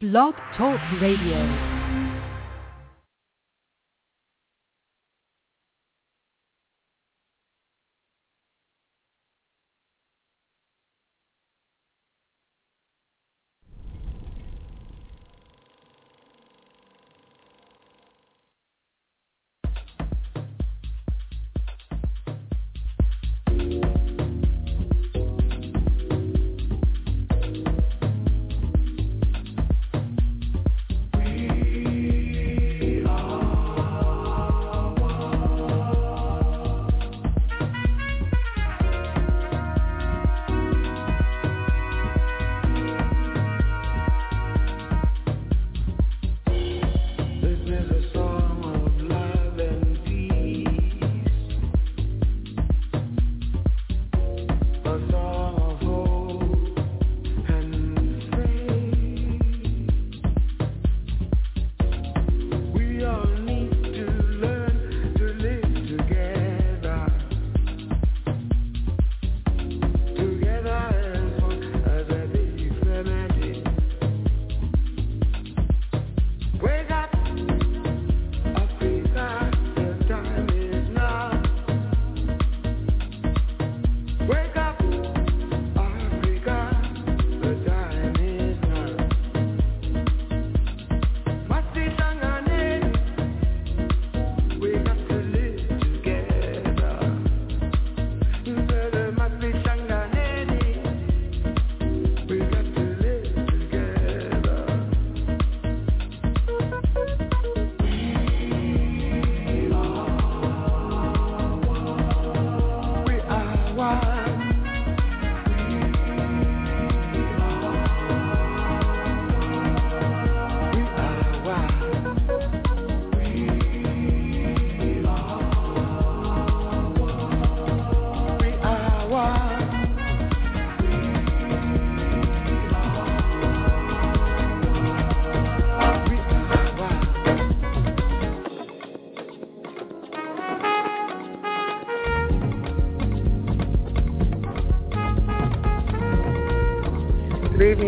Blog Talk Radio.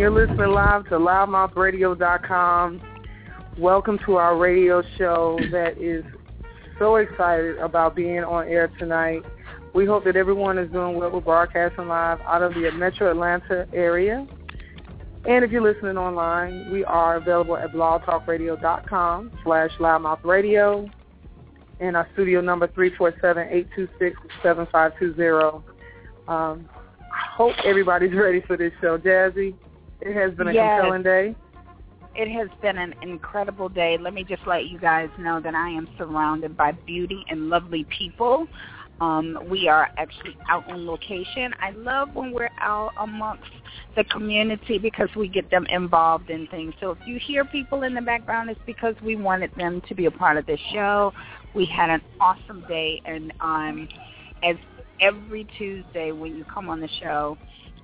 You're listening live to louddmouthradio.com. Welcome to our radio show that is so excited about being on air tonight. We hope that everyone is doing well. We're broadcasting live out of the Metro Atlanta area. And if you're listening online, we are available at blogtalkradio.com slash louddmouthradio. And our studio number 347-826-7520. Um, I hope everybody's ready for this show. Jazzie, it has been a Yes. compelling day. It has been an incredible day. Let me just let you guys know that I am surrounded by beauty and lovely people. Um, we are actually out on location. I love when we're out amongst the community because we get them involved in things. So if you hear people in the background, it's because we wanted them to be a part of this show. We had an awesome day, and um, as every Tuesday when you come on the show,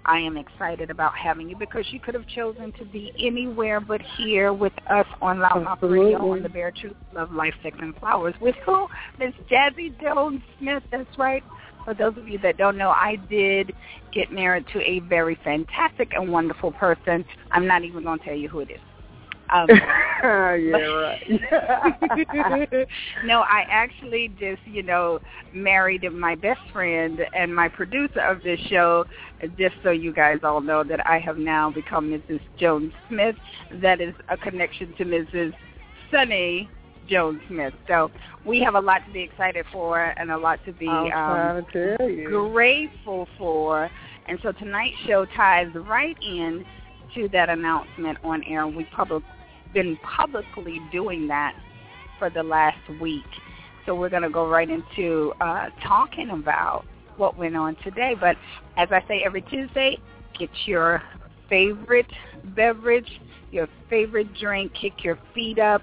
I am excited about having you because you could have chosen to be anywhere but here with us on LouddMouth Radio on the Bare Truth Love Life Sex and Flowers with who? Miss Jazzie Jones Smith. That's right. For those of you that don't know, I did get married to a very fantastic and wonderful person. I'm not even going to tell you who it is. Um, yeah, right. no, I actually just, you know, married my best friend and my producer of this show, just so you guys all know that I have now become Mrs. Jones Smith. That is a connection to Mrs. Sonny Jones Smith. So we have a lot to be excited for and a lot to be um, to grateful for. And so tonight's show ties right in to that announcement on air. We've public, been publicly doing that for the last week. So we're going to go right into uh, talking about what went on today. But as I say every Tuesday, get your favorite beverage, your favorite drink, kick your feet up,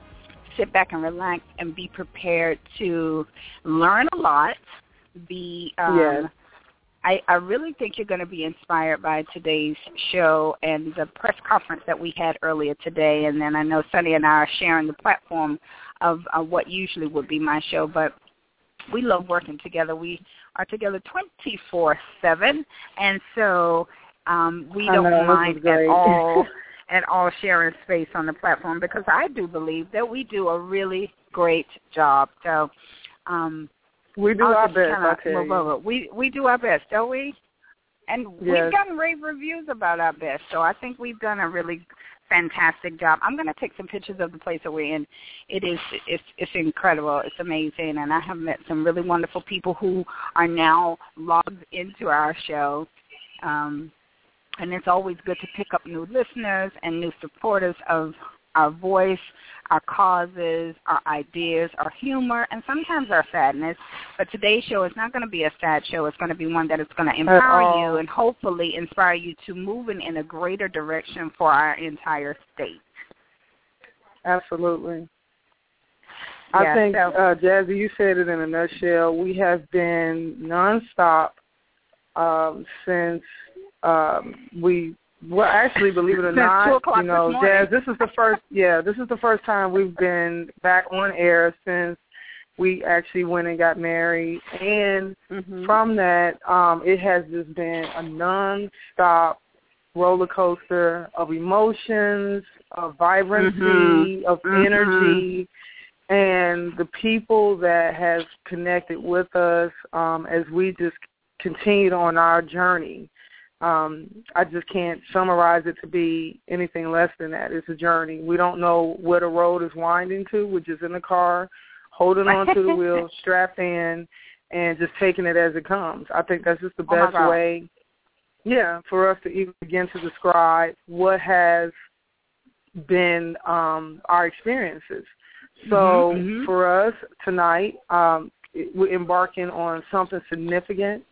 sit back and relax, and be prepared to learn a lot. Be um, Yes. I, I really think you're going to be inspired by today's show and the press conference that we had earlier today. And then I know Sonny and I are sharing the platform of, of what usually would be my show, but we love working together. We are together 24/7, and so um, we don't know, mind at all at all sharing space on the platform because I do believe that we do a really great job. So um, we do I'll our best. kinda I tell move over. We we do our best, don't we? And Yes. we've gotten rave reviews about our best, so I think we've done a really fantastic job. I'm going to take some pictures of the place that we're in. It is it's it's incredible. It's amazing, and I have met some really wonderful people who are now logged into our show. Um, and it's always good to pick up new listeners and new supporters of our voice, our causes, our ideas, our humor, and sometimes our sadness. But today's show is not going to be a sad show. It's going to be one that is going to empower you and hopefully inspire you to move in, in a greater direction for our entire state. Absolutely. I Yeah, think, so- uh, Jazzie, you said it in a nutshell. We have been nonstop um, since um, we, well, actually, believe it or not, you know, this. Jazz, this is the first, yeah, this is the first time we've been back on air since we actually went and got married. And Mm-hmm. from that, um, it has just been a non-stop roller coaster of emotions, of vibrancy, Mhm. of Mhm. energy, and the people that have connected with us um, as we just continued on our journey. Um, I just can't summarize it to be anything less than that. It's a journey. We don't know where the road is winding to. We're just in the car, holding on to the wheel, strapped in, and just taking it as it comes. I think that's just the Oh best God. way, yeah, for us to even begin to describe what has been um, our experiences. So Mhm, mhm. for us tonight, um, we're embarking on something significant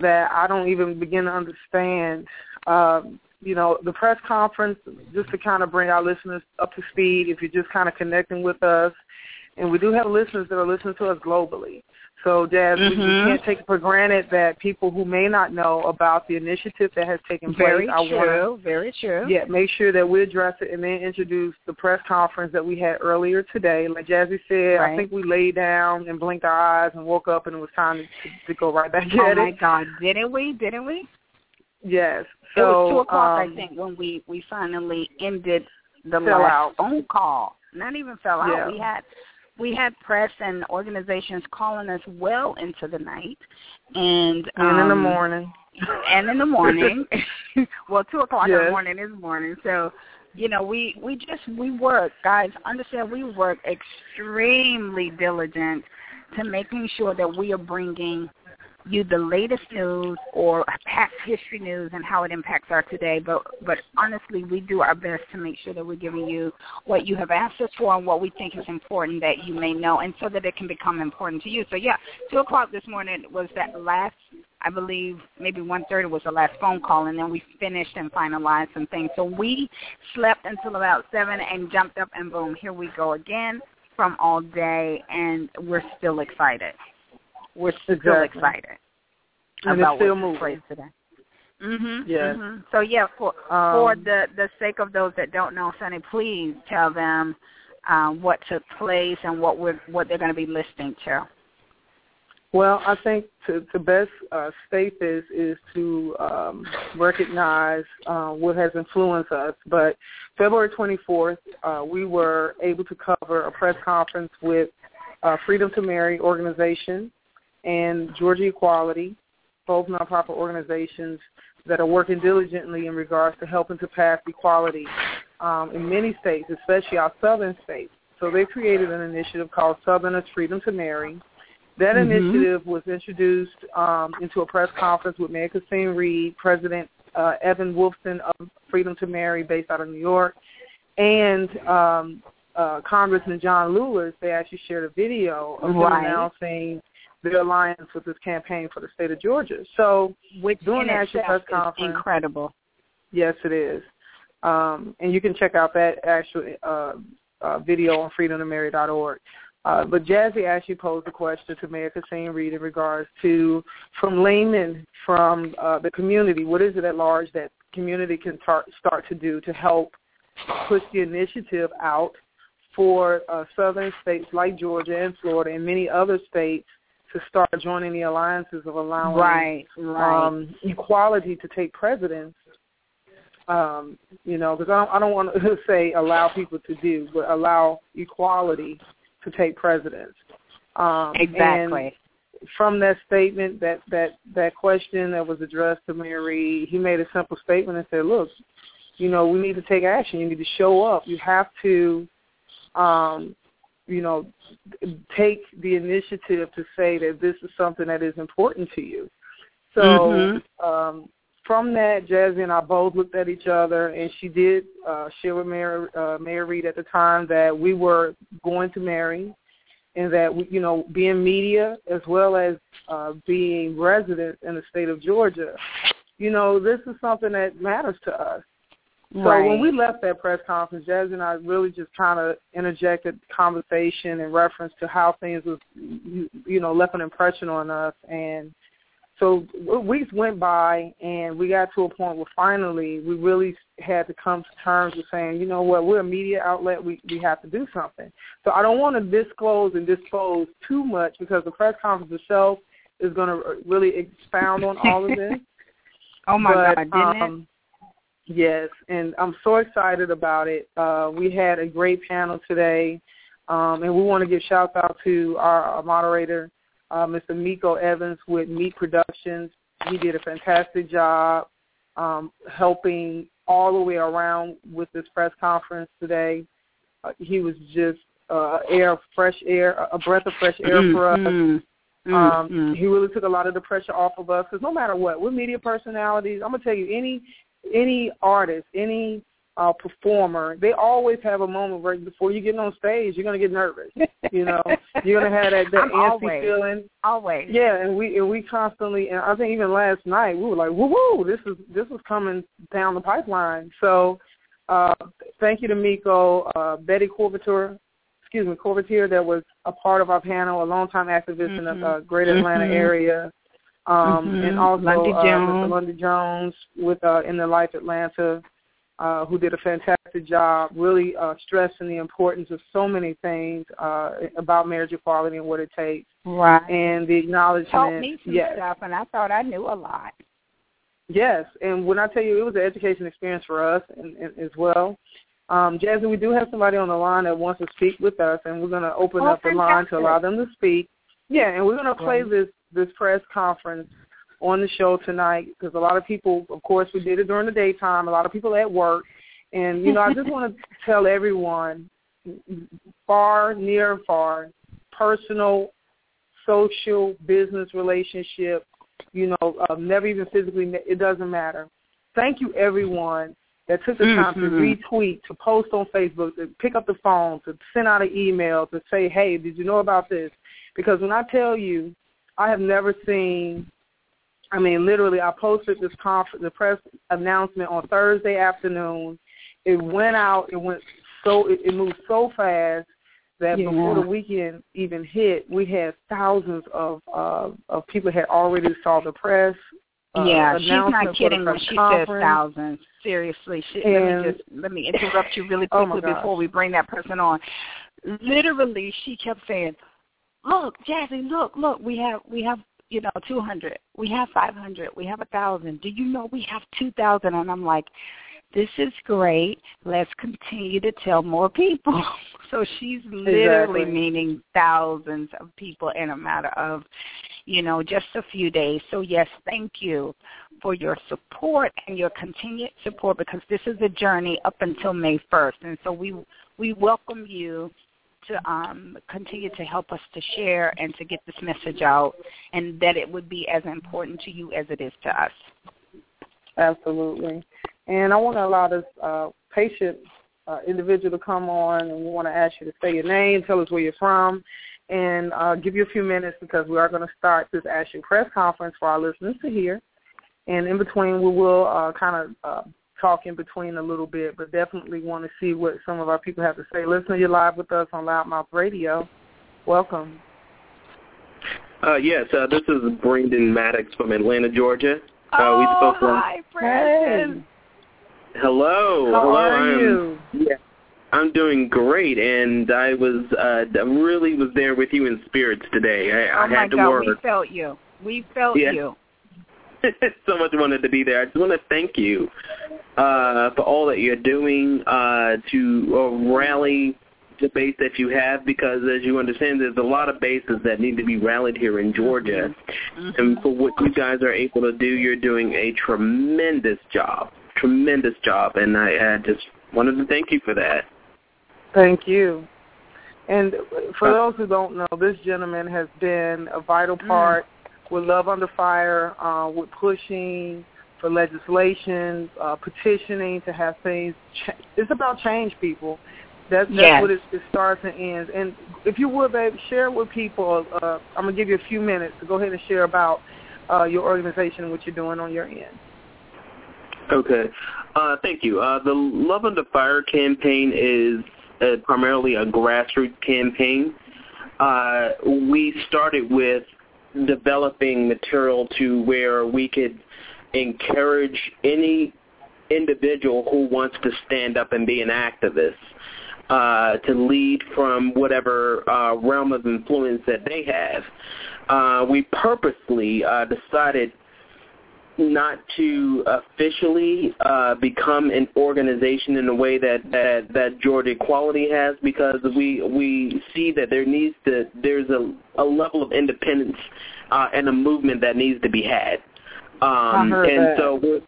that I don't even begin to understand. Um, you know, the press conference, just to kind of bring our listeners up to speed, if you're just kind of connecting with us, and we do have listeners that are listening to us globally. So, Jazz, we- we can't take it for granted that people who may not know about the initiative that has taken Very place, to true. Very true. yeah, make sure that we address it and then introduce the press conference that we had earlier today. Like Jazzie said, Right. I think we laid down and blinked our eyes and woke up and it was time to, to, to go right back Oh at my it. God! Didn't we? Didn't we? Yes. it was two o'clock, um, I think, when we we finally ended the last out. phone call. Not even fell out. We had we had press and organizations calling us well into the night, and And in the um, morning. and in the morning. well, two o'clock in the morning is morning. So, you know, we we just we work, guys. Understand, we work extremely diligent to making sure that we are bringing you the latest news or past history news and how it impacts our today. But but honestly, we do our best to make sure that we're giving you what you have asked us for and what we think is important that you may know, and so that it can become important to you. So yeah, two o'clock this morning was that last. I believe maybe one thirty was the last phone call, and then we finished and finalized some things. So we slept until about seven and jumped up, and boom, here we go again from all day, and we're still excited. We're still Exactly. excited And about still what moving. took place today. Mhm. Yes. mhm. So yeah, for Um, for the the sake of those that don't know, Sonny, please tell them um, what took place and what we're what they're going to be listening to. Well, I think to, to best uh, state this is to um, recognize uh, what has influenced us. But February 24th, uh, we were able to cover a press conference with uh, Freedom to Marry organization and Georgia Equality, both nonprofit organizations that are working diligently in regards to helping to pass equality um, in many states, especially our southern states. So they created an initiative called Southerners Freedom to Marry. That Mhm. initiative was introduced um, into a press conference with Mayor Kasim Reed, President uh, Evan Wolfson of Freedom to Marry, based out of New York, and um, uh, Congressman John Lewis. They actually shared a video of Right. them announcing their alliance with this campaign for the state of Georgia. So, Which Doing in the press conference. incredible. yes, it is. Um, and you can check out that actual uh, uh, video on freedomtomarry.org. Uh, but Jazzie actually posed a question to Mayor Kasim Reed in regards to, from laymen, from uh, the community, what is it at large that community can tar- start to do to help push the initiative out for uh, southern states like Georgia and Florida and many other states to start joining the alliances of allowing Right, right. um, equality to take precedence Um, you know, because I don't, I don't want to say allow people to do, but allow equality to take precedence. Um, Exactly. From that statement, that that that question that was addressed to Reed, he made a simple statement and said, "Look, you know, we need to take action. You need to show up. You have to, um, you know, take the initiative to say that this is something that is important to you." So Mhm. um, from that, Jazzie and I both looked at each other, and she did uh, share with Mayor uh, Mayor Reed at the time that we were going to marry, and that we, you know, being media as well as uh, being residents in the state of Georgia, you know, this is something that matters to us. So right. when we left that press conference, Jazzie and I really just kind of interjected conversation in reference to how things was, you, you know, left an impression on us. And so weeks went by, and we got to a point where finally we really had to come to terms with saying, you know what, we're a media outlet. We we have to do something. So I don't want to disclose and dispose too much because the press conference itself is going to really expound on all of this. oh my But, God, didn't it? Um, Yes, and I'm so excited about it. Uh, we had a great panel today, um, and we want to give shout out to our, our moderator, uh, Mr. Miko Evans with Meat Productions. He did a fantastic job um, helping all the way around with this press conference today. Uh, he was just uh, air, fresh air, a breath of fresh air for us. Mm, mm, Um, mm. He really took a lot of the pressure off of us because no matter what, we're media personalities. I'm gonna tell you, any any artist, any uh, performer, they always have a moment where before you get on stage, you're gonna get nervous. You know, you're gonna have that, that antsy always. feeling. Always. Yeah, and we and we constantly, and I think even last night we were like, woo woo, this is this is coming down the pipeline. So, uh, thank you to Miko, uh, Betty Corvature, excuse me, Corvatier, that was a part of our panel, a longtime activist in the uh, Greater Atlanta Mhm. area, um, Mhm. and also Lundy uh, Jones. Mr. Lundy Jones with uh, in the Life Atlanta. Uh, who did a fantastic job really uh, stressing the importance of so many things uh, about marriage equality and what it takes Right. and the acknowledgement. Taught me some yes, stuff, and I thought I knew a lot. yes. And when I tell you, it was an education experience for us and, and, as well. Um, Jasmine, we do have somebody on the line that wants to speak with us, and we're going to open Oh, up the line to allow them to speak. Yeah, and we're going to play this this press conference on the show tonight because a lot of people, of course, we did it during the daytime. A lot of people at work, and you know, I just want to tell everyone, far, near, and far, personal, social, business relationship, you know, uh, never even physically, it doesn't matter. Thank you, everyone that took the time to Mhm. retweet, to post on Facebook, to pick up the phone, to send out an email, to say, hey, did you know about this? Because when I tell you, I have never seen, I mean, literally, I posted this conference, the press announcement on Thursday afternoon. It went out, it went so, it, it moved so fast that Yeah. before the weekend even hit, we had thousands of uh, of people had already saw the press. Uh, yeah, she's not kidding when she says thousands. Seriously, she, let me just let me interrupt you really Oh, quickly gosh. before we bring that person on. Literally, she kept saying, "Look, Jazzie, look, look, we have we have you know two hundred, we have five hundred, we have a thousand. Do you know we have two thousand? And I'm like, this is great. Let's continue to tell more people. So she's literally Exactly. meaning thousands of people in a matter of, you know, just a few days. So yes, thank you for your support and your continued support because this is a journey up until May 1st. And so we we welcome you to um, continue to help us to share and to get this message out and that it would be as important to you as it is to us. Absolutely. And I want to allow this uh, patient uh, individual to come on, and we want to ask you to say your name, tell us where you're from, and uh, give you a few minutes because we are going to start this You press conference for our listeners to hear. And in between, we will uh, kind of uh, talk in between a little bit, but definitely want to see what some of our people have to say. Listen, you're live with us on LouddMouth Radio. Welcome. Uh, yes, uh, this is Brendan Maddox from Atlanta, Georgia. Uh, oh, we spoke on- hi, Brandon. Hello. How hello. are I'm, you? Yeah, I'm doing great, and I was uh, really was there with you in spirits today. I, Oh I my had to God, work. we felt you. We felt Yeah. you. so much wanted to be there. I just want to thank you uh, for all that you're doing uh, to uh, rally the base that you have because as you understand there's a lot of bases that need to be rallied here in Georgia Mm-hmm. and for what you guys are able to do you're doing a tremendous job tremendous job and I, I just wanted to thank you for that Thank you. And for those who don't know, this gentleman has been a vital part with Love Under Fire, uh, with pushing for legislation, uh, petitioning to have things. Ch- it's about change, people. That's, that's Yes. what it, it starts and ends. And if you would, babe, share with people. Uh, I'm gonna give you a few minutes to go ahead and share about uh, your organization and what you're doing on your end. Okay. Uh, thank you. Uh, the Love Under Fire campaign is uh, primarily a grassroots campaign. Uh, we started with developing material to where we could encourage any individual who wants to stand up and be an activist uh, to lead from whatever uh, realm of influence that they have. Uh, we purposely uh, decided not to officially uh, become an organization in the way that, that that Georgia Equality has because we we see that there needs to there's a, a level of independence uh, and a movement that needs to be had. Um, and that. so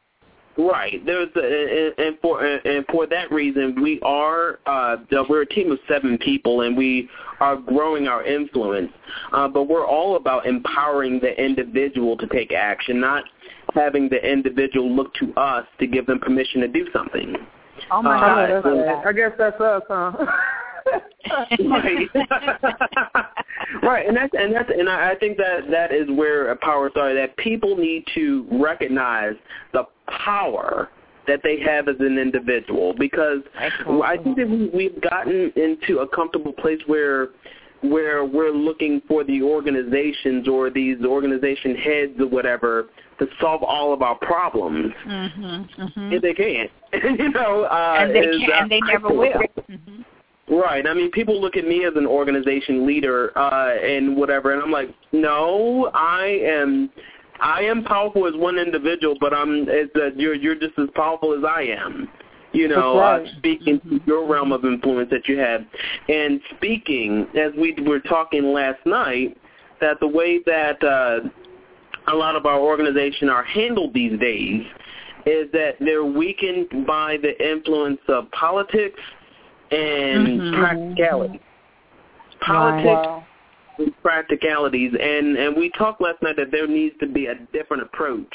Right. There's a, and and for and for that reason, we are uh, we're a team of seven people, and we are growing our influence. Uh, but we're all about empowering the individual to take action, not having the individual look to us to give them permission to do something. Oh my Uh, God, I, I know love that's, that. I guess that's us, huh? right. right, and that's and that's and I I think that that is where power started. That people need to recognize the power that they have as an individual because I think that we, we've gotten into a comfortable place where where we're looking for the organizations or these organization heads or whatever to solve all of our problems, Mm-hmm, mm-hmm. and they can't. you know, uh, And they is, can, uh, and they never will. Mm-hmm. Right. I mean, people look at me as an organization leader uh, and whatever, and I'm like, no, I am, I am powerful as one individual, but I'm, as uh, you're, you're just as powerful as I am. You know, right. uh, speaking to your realm of influence that you have, and speaking as we were talking last night, that the way that uh, a lot of our organization are handled these days is that they're weakened by the influence of politics and Mhm. practicality. Politics Wow. and practicalities, and and we talked last night that there needs to be a different approach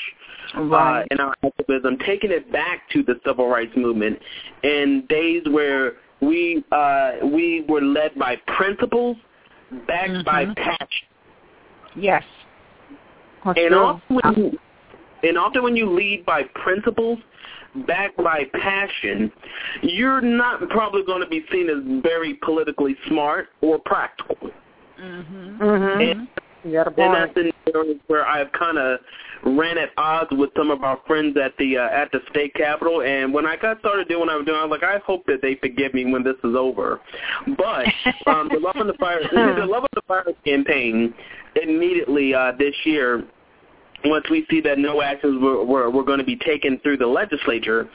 Right. uh, in our activism, taking it back to the civil rights movement in days where we uh, we were led by principles backed by Mhm. passion. yes. That's And true. often, when you, and often when you lead by principles, backed by passion, you're not probably going to be seen as very politically smart or practical. Mm-hmm. Mhm. And, You and that's in areas where I've kind of ran at odds with some of our friends at the uh, at the state capitol. And when I got started doing what I was doing, I was like, I hope that they forgive me when this is over. But um, the Love on the Fire, the Love on the Fire campaign immediately uh, this year once we see that no actions were, were, were going to be taken through the legislature,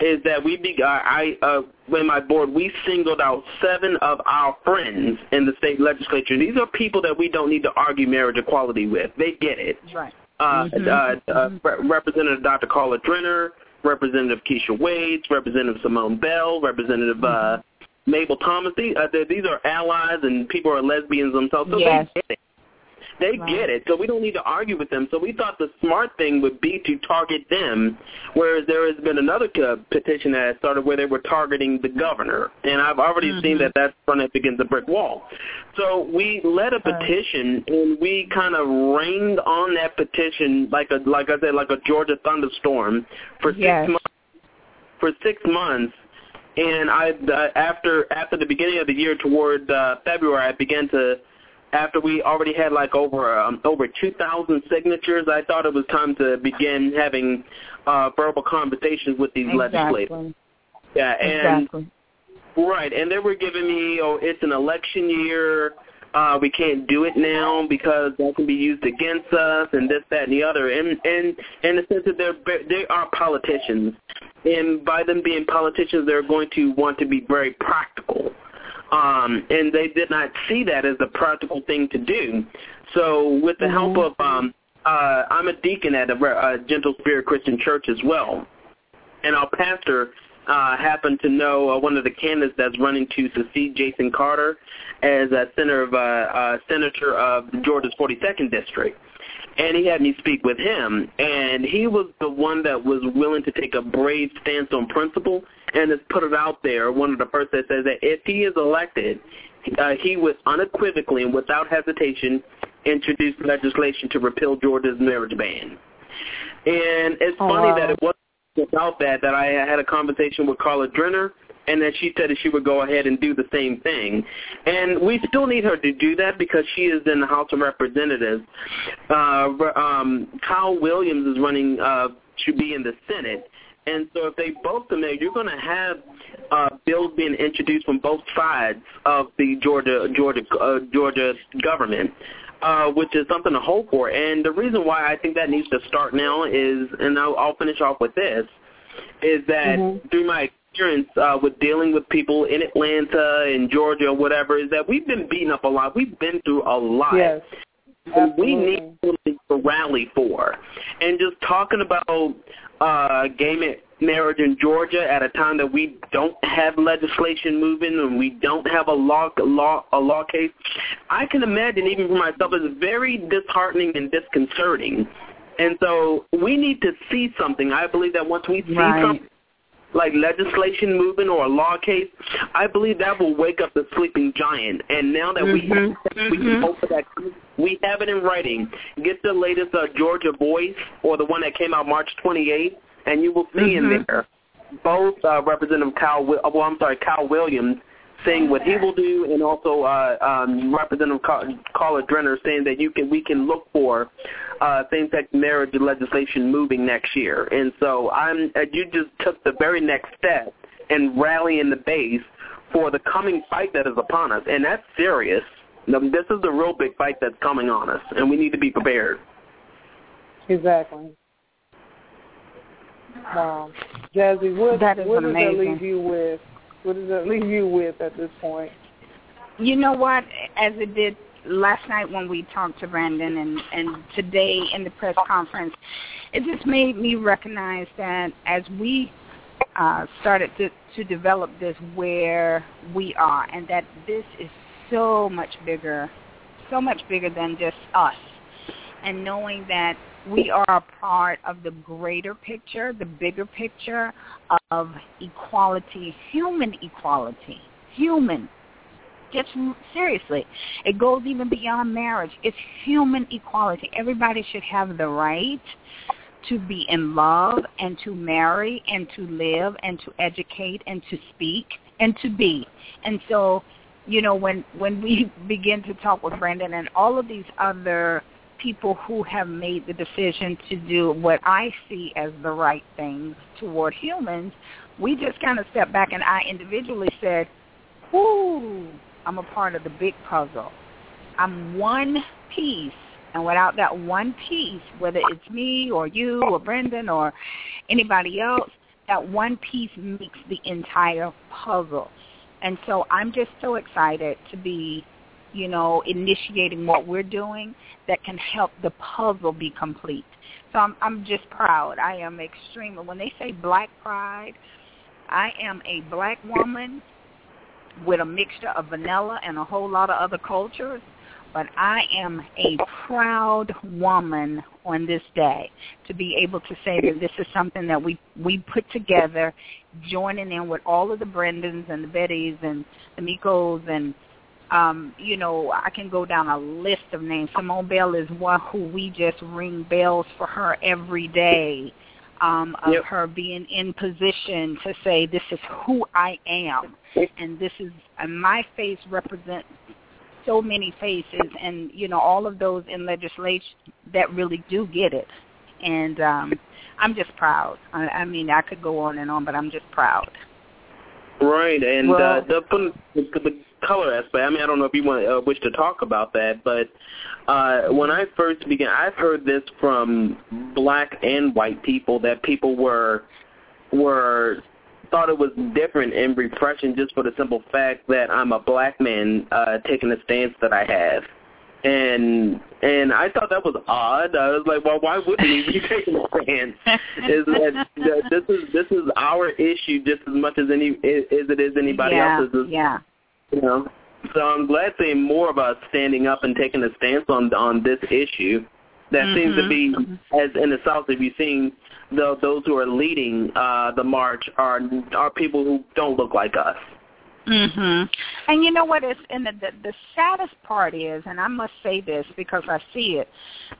is that we be, I, I uh, when my board, we singled out seven of our friends in the state legislature. These are people that we don't need to argue marriage equality with. They get it. Right. Uh, Mhm. uh, uh, Re- Representative Dr. Karla Drenner, Representative Keisha Waites, Representative Simone Bell, Representative uh, Mabel Thomas. These, uh, these are allies and people are lesbians themselves. So Yes. they get it. They Right. get it, so we don't need to argue with them. So we thought the smart thing would be to target them, whereas there has been another uh, petition that started where they were targeting the governor, and I've already seen Mhm. that that's run up against a brick wall. So we led a petition, and we kind of rained on that petition like a like I said, like a Georgia thunderstorm for Yes. six months. For six months, and I uh, after after the beginning of the year toward uh, February, I began to after we already had like over um, over 2,000 signatures, I thought it was time to begin having uh, verbal conversations with these legislators. Yeah, and Exactly. right, and they were giving me, oh, it's an election year. uh, we can't do it now because that can be used against us and this, that, and the other. And and in the sense that they're they are politicians, and by them being politicians, they're going to want to be very practical. Um, and they did not see that as a practical thing to do. So with the help of, um, uh, I'm a deacon at a, a Gentle Spirit Christian Church as well, and our pastor uh, happened to know uh, one of the candidates that's running to succeed Jason Carter as a senator of uh, uh, senator of Georgia's 42nd district. And he had me speak with him, and he was the one that was willing to take a brave stance on principle and has put it out there. One of the first that says that if he is elected, uh, he would unequivocally and without hesitation introduce legislation to repeal Georgia's marriage ban. And it's Oh, funny wow. that it was about that that I had a conversation with Karla Drenner and that she said that she would go ahead and do the same thing. And we still need her to do that because she is in the House of Representatives. Uh, um, Kyle Williams is running uh, to be in the Senate. And so if they both come there, you're going to have uh, bills being introduced from both sides of the Georgia Georgia uh, Georgia government uh, which is something to hope for. And the reason why I think that needs to start now is, and I'll, I'll finish off with this, is that Mhm. through my experience uh, with dealing with people in Atlanta and Georgia or whatever, is that we've been beaten up a lot. We've been through a lot. Yes. And we need something to rally for. And just talking about uh, gay ma- marriage in Georgia at a time that we don't have legislation moving and we don't have a law law a law case, I can imagine even for myself it's very disheartening and disconcerting. And so we need to see something. I believe that once we see Right. something like legislation moving or a law case, I believe that will wake up the sleeping giant. And now that we Mhm. we can hope for that we have it in writing. Get the latest uh, Georgia Voice or the one that came out March 28th, and you will see in Mhm. there both uh, Representative Kyle, well, I'm sorry, Kyle Williams saying what he will do, and also uh, um, Representative Ca- Karla Drenner saying that you can we can look for uh, same-sex marriage legislation moving next year. And so I'm uh, you just took the very next step in rallying the base for the coming fight that is upon us, and that's serious. Now, This is the real big fight that's coming on us, and we need to be prepared. Exactly. Wow. Jazzie, what, That is what does that leave you with? What does that leave you with at this point? You know what? As it did last night when we talked to Brandon and, and today in the press conference, it just made me recognize that as we uh, started to, to develop this where we are and that this is so much bigger, so much bigger than just us. And knowing that we are a part of the greater picture, the bigger picture of equality, human equality, human just seriously, it goes even beyond marriage. It's human equality. Everybody should have the right to be in love and to marry and to live and to educate and to speak and to be. And so, you know, when when we begin to talk with Brandon and all of these other people who have made the decision to do what I see as the right things toward humans, we just kind of stepped back and I individually said, whoo, I'm a part of the big puzzle. I'm one piece, and without that one piece, whether it's me or you or Brendan or anybody else, that one piece makes the entire puzzle. And so I'm just so excited to be, you know, initiating what we're doing that can help the puzzle be complete. So I'm I'm just proud. I am extremely when they say black pride, I am a black woman with a mixture of vanilla and a whole lot of other cultures, but I am a proud woman on this day to be able to say that this is something that we we put together, joining in with all of the Brendans and the Bettys and the Mikos and um, you know, I can go down a list of names. Simone Bell is one who we just ring bells for her every day. Um, of Yep. her being in position to say, "This is who I am," and this is and my face represents so many faces, and you know all of those in legislation that really do get it, and um, I'm just proud. I, I mean, I could go on and on, but I'm just proud. Right, and Well- uh, the, the, the color aspect. I mean, I don't know if you want uh, wish to talk about that, but uh, when I first began, I've heard this from black and white people that people were were thought it was different and refreshing just for the simple fact that I'm a black man uh, taking the stance that I have. And and I thought that was odd. I was like, well, why wouldn't we be taking a stance? is that, that this is this is our issue just as much as any as it is anybody yeah, else's. Yeah. You know. So I'm glad seeing more of us standing up and taking a stance on on this issue. That seems to be as in the South. If you've seen the, those who are leading uh, the march are are people who don't look like us. Mhm. And you know what is and the, the the saddest part is and I must say this because I see it.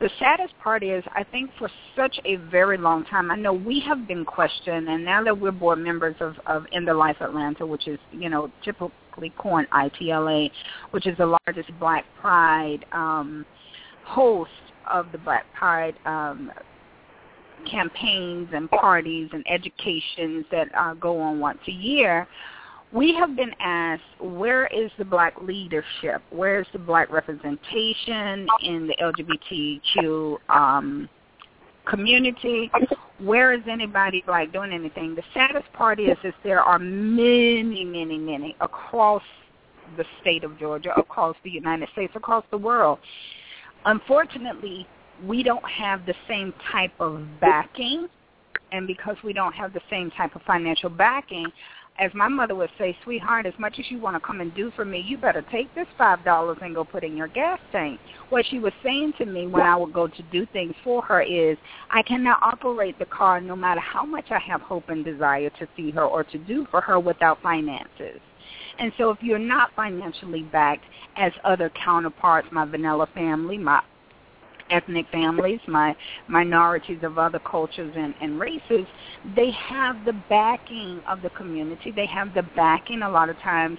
The saddest part is I think for such a very long time I know we have been questioned and now that we're board members of of In the Life Atlanta which is, you know, typically coined ITLA, which is the largest black pride um host of the Black Pride um campaigns and parties and educations that uh, go on once a year, we have been asked, where is the black leadership? Where is the black representation in the LGBTQ um, community? Where is anybody black doing anything? The saddest part is, is there are many, many, many across the state of Georgia, across the United States, across the world. Unfortunately, we don't have the same type of backing, and because we don't have the same type of financial backing, as my mother would say, sweetheart, as much as you want to come and do for me, you better take this five dollars and go put in your gas tank. What she was saying to me when I would go to do things for her is, I cannot operate the car no matter how much I have hope and desire to see her or to do for her without finances. And so if you're not financially backed as other counterparts, my vanilla family, my ethnic families, my minorities of other cultures and, and races, they have the backing of the community. They have the backing a lot of times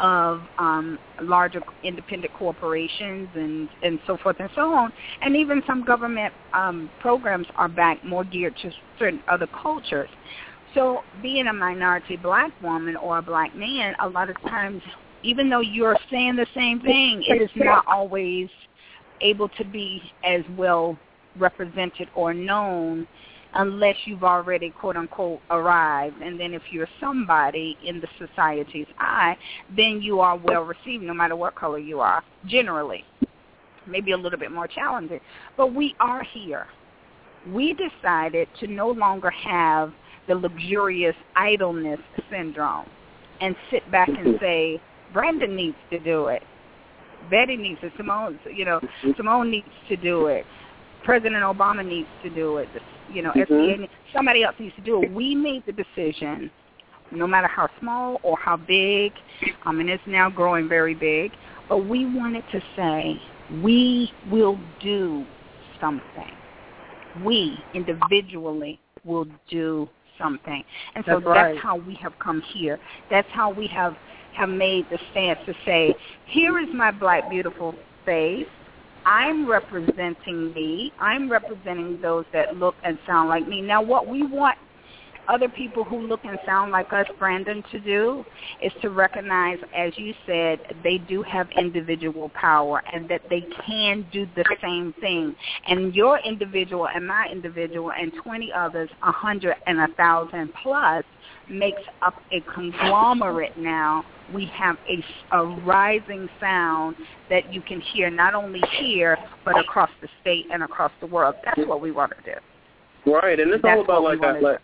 of um, larger independent corporations and, and so forth and so on. And even some government um, programs are back more geared to certain other cultures. So being a minority black woman or a black man, a lot of times, even though you're saying the same thing, it is not always able to be as well represented or known unless you've already quote unquote arrived. And then if you're somebody in the society's eye then you are well received no matter what color you are generally. Maybe a little bit more challenging. But we are here. We decided to no longer have the luxurious idleness syndrome and sit back and say brandon needs to do it Betty needs it. Simone, you know, Simone needs to do it. President Obama needs to do it. You know, needs- somebody else needs to do it. We made the decision, no matter how small or how big, um, and it's now growing very big, but we wanted to say we will do something. We individually will do something. And so That's right. that's how we have come here. That's how we have have made the stance to say, here is my black beautiful face. I'm representing me. I'm representing those that look and sound like me. Now, what we want other people who look and sound like us, Brandon, to do is to recognize, as you said, they do have individual power and that they can do the same thing. And your individual and my individual and 20 others, a 100 and a 1,000 plus, makes up a conglomerate now. We have a, a rising sound that you can hear not only here, but across the state and across the world. That's what we want to do. Right, and it's That's all about like, we like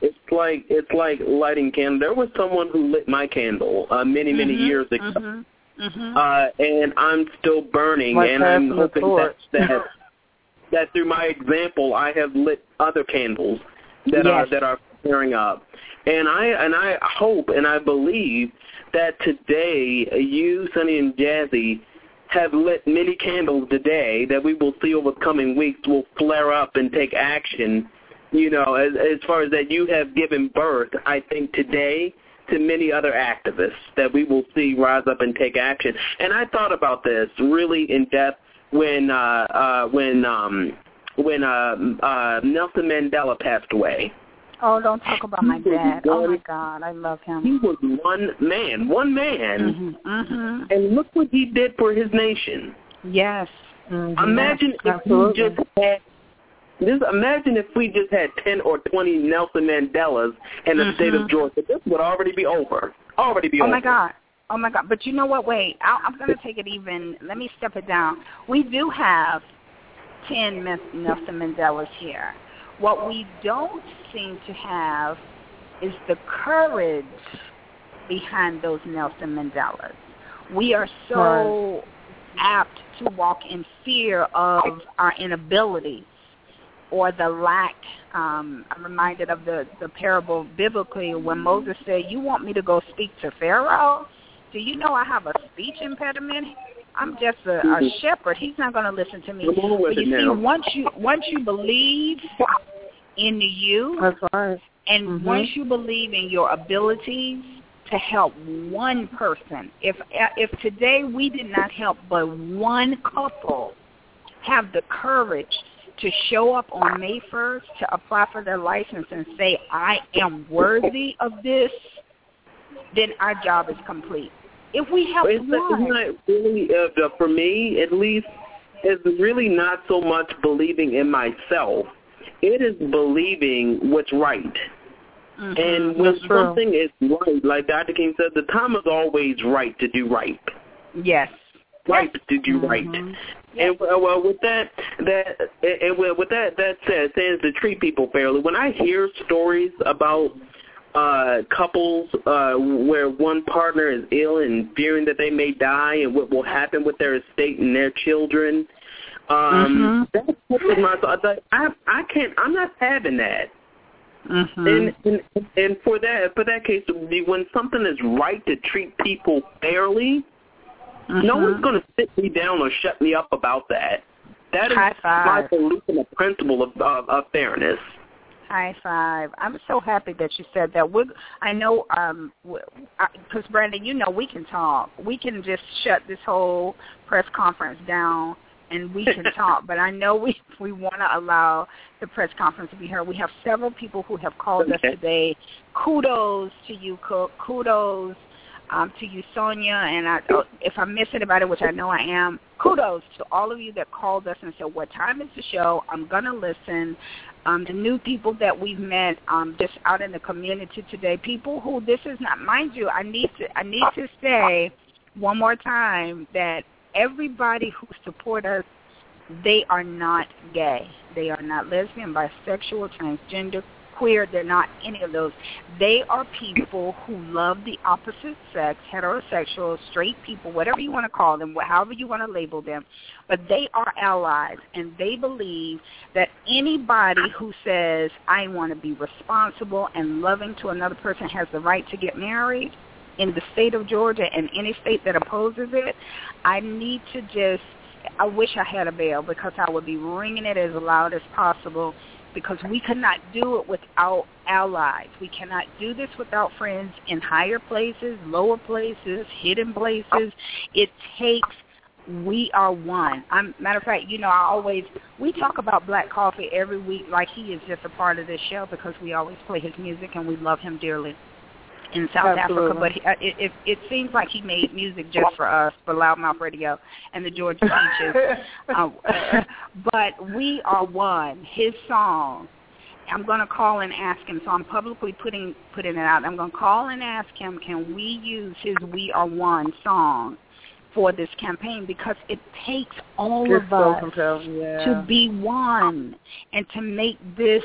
it's like it's like lighting candle. There was someone who lit my candle uh, many many Mhm, years ago, mhm, mhm. uh, and I'm still burning, Like and I'm hoping that, that that through my example, I have lit other candles that are Yes. that are flaring up, and I and I hope and I believe that today you, Sonny and Jazzie, have lit many candles today that we will see over the coming weeks will flare up and take action. You know, as as far as that you have given birth, I think today to many other activists that we will see rise up and take action. And I thought about this really in depth when uh uh when um when uh uh Nelson Mandela passed away. Oh, don't talk about my dad. Oh my God, I love him. He was one man, one man, Mhm. Mhm. and look what he did for his nation. Yes. Mhm. Imagine if Absolutely. we just had. Just imagine if we just had ten or twenty Nelson Mandelas in the state of Mhm. Georgia. This would already be over. Already be Oh over. Oh my God. Oh my God. But you know what? Wait. I, I'm going to take it even. Let me step it down. We do have 10 Nelson Mandelas here. What we don't seem to have is the courage behind those Nelson Mandelas. We are so apt to walk in fear of our inabilities or the lack. Um, I'm reminded of the, the parable biblically when Moses said, you want me to go speak to Pharaoh? Do you know I have a speech impediment? I'm just a, a shepherd. He's not going to listen to me. Come on with But you see, now. once you once you believe in you, That's right. and Mhm. once you believe in your abilities to help one person, if if today we did not help but one couple have the courage to show up on May 1st to apply for their license and say, I am worthy of this, then our job is complete. If we help It's, not- it's one, not really, uh, for me at least, it's really not so much believing in myself. It is believing what's right. Mhm. And when That's true. something is right, like Dr. King said, the time is always right to do right. yes, Right to do right. Mhm. And well, well, with that, that, and well, with that, that said, says to treat people fairly. When I hear stories about uh couples uh where one partner is ill and fearing that they may die and what will happen with their estate and their children um that touches my thought Like, i i can't i'm not having that Mhm. and, and and for that for that case when something is right to treat people fairly no Mhm. one's going to sit me down or shut me up about that that is my belief in the principle of of, of fairness High five. I'm so happy that you said that. We're, I know, um, because Brandon, you know, we can talk. We can just shut this whole press conference down and we can talk. But I know we we want to allow the press conference to be heard. We have several people who have called us today. Kudos to you, Cook. Kudos um, to you, Sonia. And I, oh, if I miss anybody, which I know I am, kudos to all of you that called us and said, "What time is the show? I'm gonna listen." um, the new people that we've met um, just out in the community today, people who this is not, mind you, I need to I need to say one more time that everybody who support us, they are not gay, they are not lesbian, bisexual, transgender, queer. They're not any of those. They are people who love the opposite sex, heterosexual, straight people, whatever you want to call them, however you want to label them, but they are allies, and they believe that anybody who says, I want to be responsible and loving to another person has the right to get married in the state of Georgia and any state that opposes it, I need to just, I wish I had a bell because I would be ringing it as loud as possible because we cannot do it without allies. We cannot do this without friends in higher places, lower places, hidden places. It takes we are one. I'm matter of fact, you know, I always we talk about Black Coffee every week like he is just a part of this show because we always play his music and we love him dearly in South Absolutely. Africa. But he, uh, it, it it seems like he made music just for us, for LouddMouth Radio and the Georgia Peaches. uh, but we are one. His song. I'm going to call and ask him. So I'm publicly putting putting it out. I'm going to call and ask him, can we use his "We Are One" song for this campaign because it takes all It's of so us. Yeah. to be one and to make this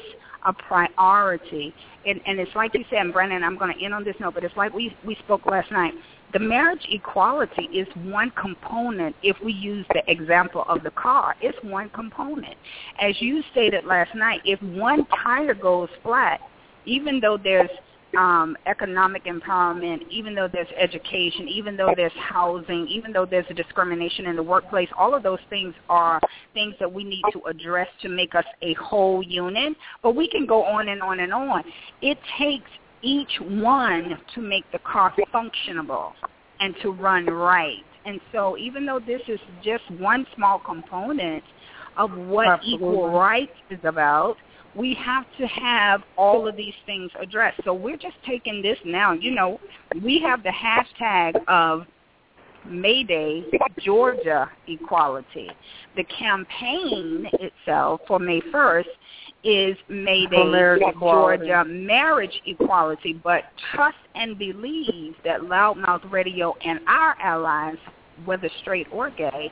a priority. And, and it's like you said, and Brandon, I'm going to end on this note, but it's like we, we spoke last night. The marriage equality is one component if we use the example of the car. It's one component. As you stated last night, if one tire goes flat, even though there's um, economic empowerment, even though there's education, even though there's housing, even though there's a discrimination in the workplace, all of those things are things that we need to address to make us a whole unit. But we can go on and on and on. It takes each one to make the car functionable and to run right. And so even though this is just one small component of what Absolutely. equal rights is about, we have to have all of these things addressed. So we're just taking this now. You know, we have the hashtag of Mayday Georgia Equality. The campaign itself for May 1st is Mayday marriage equality. Georgia Marriage Equality, but trust and believe that LouddMouth Radio and our allies, whether straight or gay,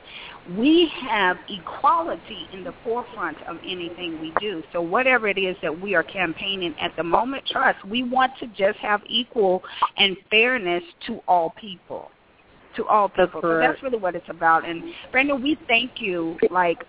we have equality in the forefront of anything we do. So whatever it is that we are campaigning at the moment, trust, we want to just have equal and fairness to all people to all people. so that's really what it's about. And Brandon, we thank you like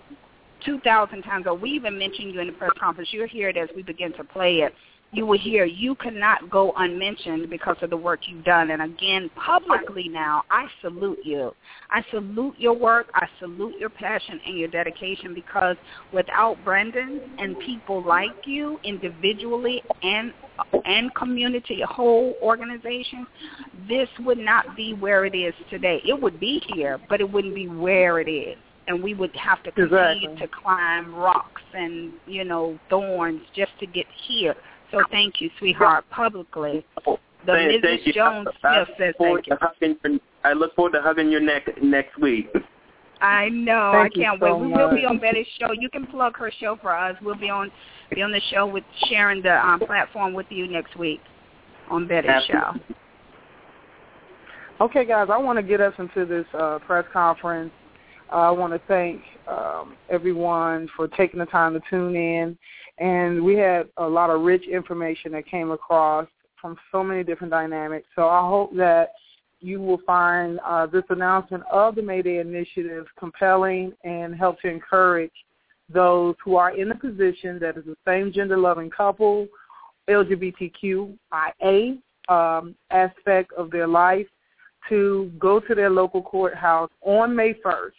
two thousand times. Or we even mentioned you in the press conference. You'll hear it as we begin to play it. You will hear you cannot go unmentioned because of the work you've done. And again, publicly now, I salute you. I salute your work. I salute your passion and your dedication because without Brendan and people like you individually and and community, a whole organization, this would not be where it is today. It would be here, but it wouldn't be where it is. And we would have to continue Exactly. to climb rocks and, you know, thorns just to get here. So thank you, sweetheart, publicly. The Thank- Mrs. thank. Jones I Smith look says forward thank you. to hugging your- I look forward to hugging your neck next week. I know. Thank I can't so wait. We will be on Betty's show. You can plug her show for us. We'll be on be on the show with sharing the um, platform with you next week on Betty's show. Okay, guys, I want to get us into this uh, press conference. Uh, I want to thank um, everyone for taking the time to tune in. And we had a lot of rich information that came across from so many different dynamics. So I hope that you will find uh, this announcement of the Mayday Initiative compelling and help to encourage those who are in the position that is the same gender-loving couple, LGBTQIA um, aspect of their life, to go to their local courthouse on May 1st.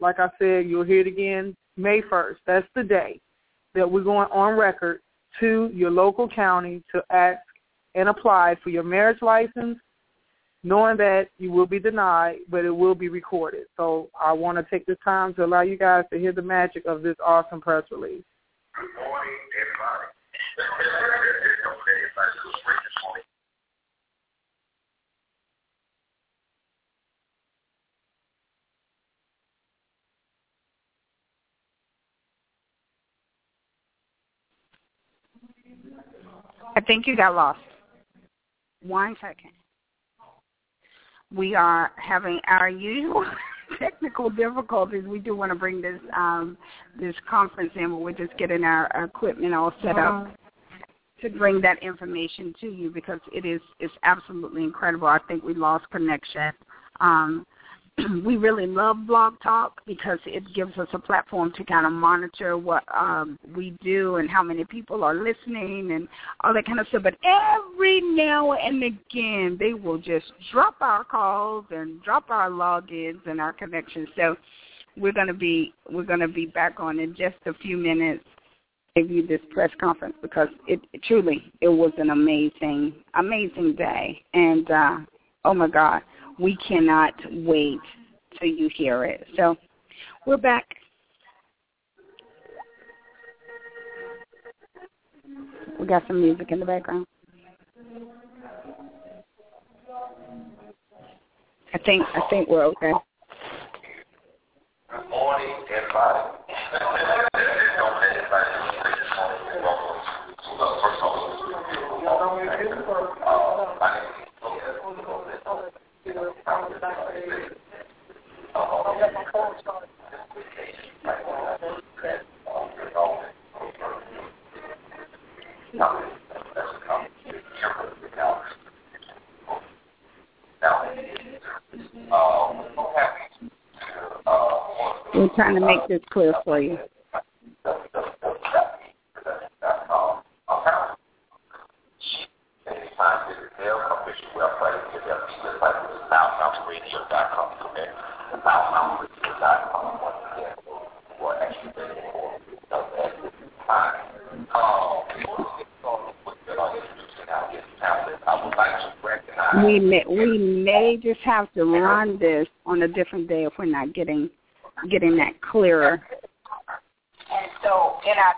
Like I said, you'll hear it again, May 1st. That's the day that we're going on record to your local county to ask and apply for your marriage license, knowing that you will be denied, but it will be recorded. So I want to take this time to allow you guys to hear the magic of this awesome press release. Good morning, everybody. Everybody's so great this morning. I think you got lost. One second. We are having our usual technical difficulties. We do want to bring this um, this conference in, but we're just getting our, our equipment all set up to bring that information to you because it is it's absolutely incredible. I think we lost connection. Um, we really love Blog Talk because it gives us a platform to kind of monitor what um, we do and how many people are listening and all that kind of stuff. But every now and again, they will just drop our calls and drop our logins and our connections. So we're going to be we're going to be back on in just a few minutes give you this press conference because it, it truly it was an amazing amazing day and uh oh my god we cannot wait till you hear it. So we're back. We got some music in the background. I think i think we're okay. Good morning, everybody. Don't let anybody know great this morning. Welcome. So, uh, first of all, uh, my name is we're trying to make this clear for you Anytime visit their official website, their website is louddmouthradio.com. Okay, louddmouthradio.com. Once again, for extra more of that time. Um, before we get started with the uh, introducing our guest panelists, I would like to recognize. we may we may just have to run this on a different day if we're not getting getting that clearer And so in our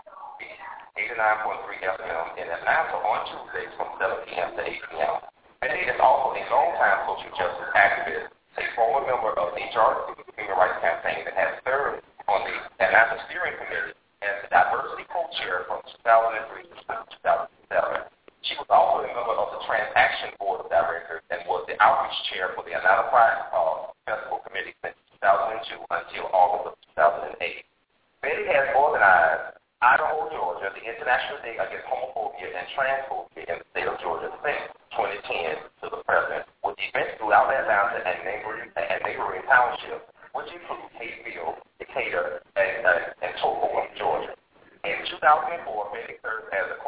89.3 FM in Atlanta on Tuesdays from 7 p.m. to 8 p.m. Betty is also a longtime social justice activist, a former member of the HRC Human Rights Campaign that has served on the Atlanta Steering Committee as the diversity co-chair from 2003 to 2007. She was also a member of the Transaction Board of Directors and was the outreach chair for the Atlanta Pride uh, Festival Committee since 2002 until August of 2008. Betty has organized Idaho, Georgia, the International Day Against Homophobia and Transphobia in the state of Georgia since 2010 to the present, with events throughout Atlanta and neighboring, and neighboring townships, which include Hayesville, Decatur, and, uh, and Toccoa, Georgia. In 2004, Betty served as a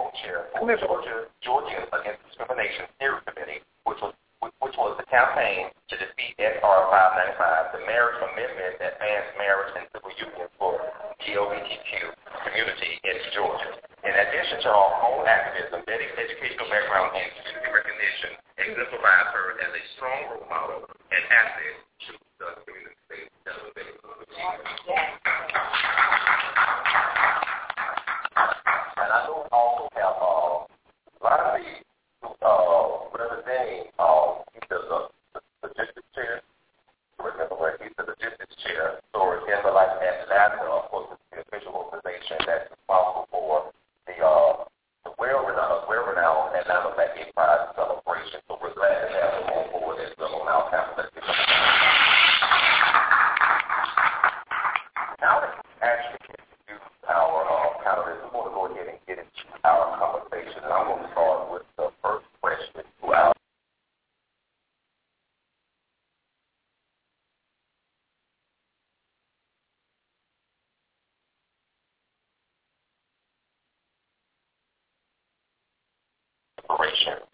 co-chair for the Georgia Georgians Against Discrimination Steering Committee, which was which was the campaign to defeat SR 595, the marriage amendment that bans marriage and civil unions for the LGBTQ community in Georgia. In addition to her own activism, Betty's educational background and community recognition exemplifies her as a strong role model and asset to the community. And I know also have uh, Lonnie uh, representing uh, he's the, the logistics chair. Remember where he's the logistics chair. So In the Life Atlanta, of course, it's the official organization that's responsible for the uh, the well-renowned, well-renowned Atlanta Black Gay Pride celebration. So we're glad to have them on board as well on our campus. Now that we actually introduce our uh, panelists, we want to go ahead and get into our conversation. And I'm going to start with the first question to our operation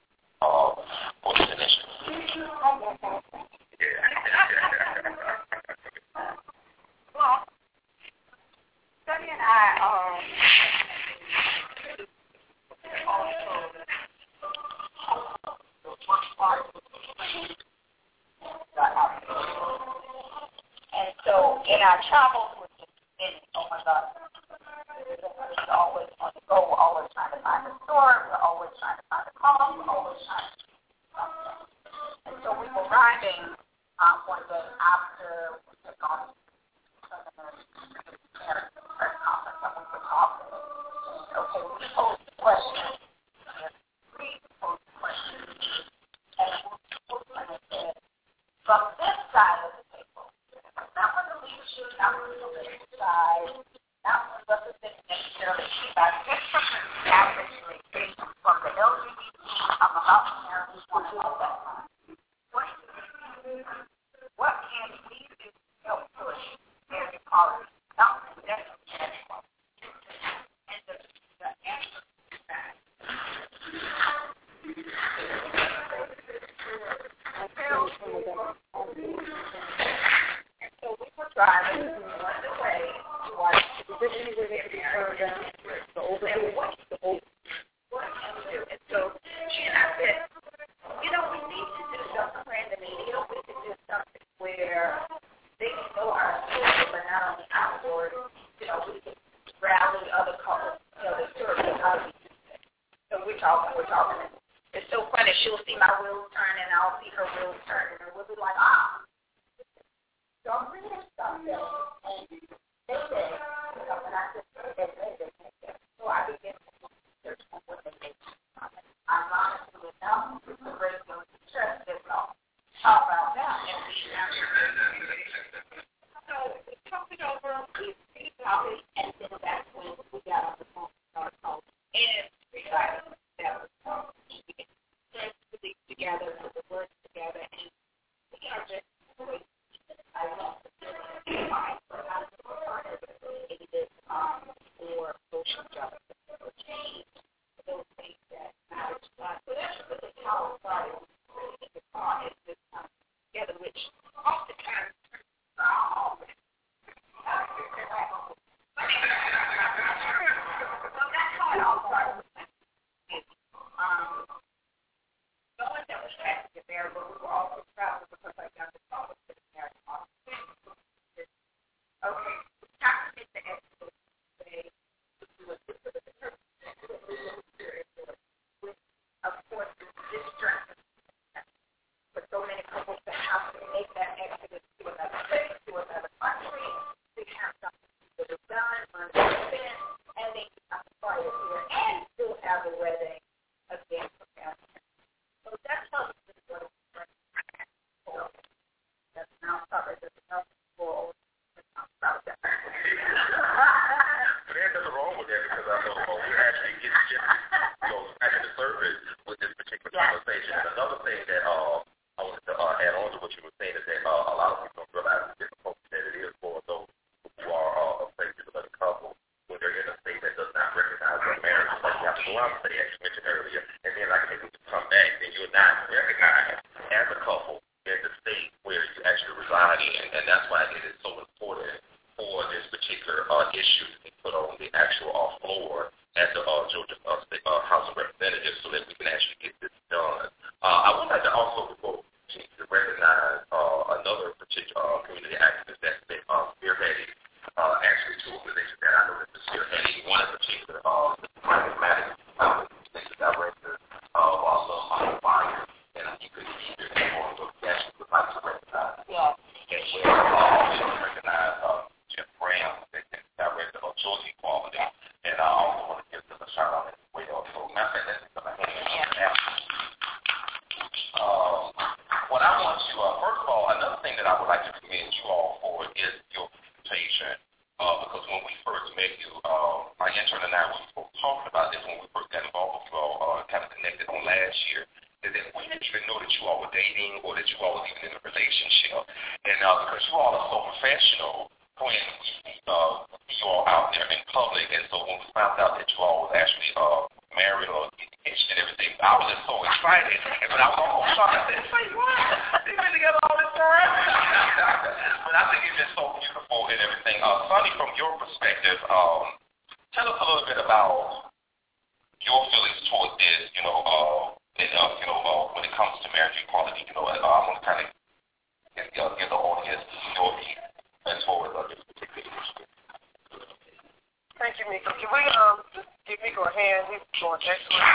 a hand? He's doing excellent.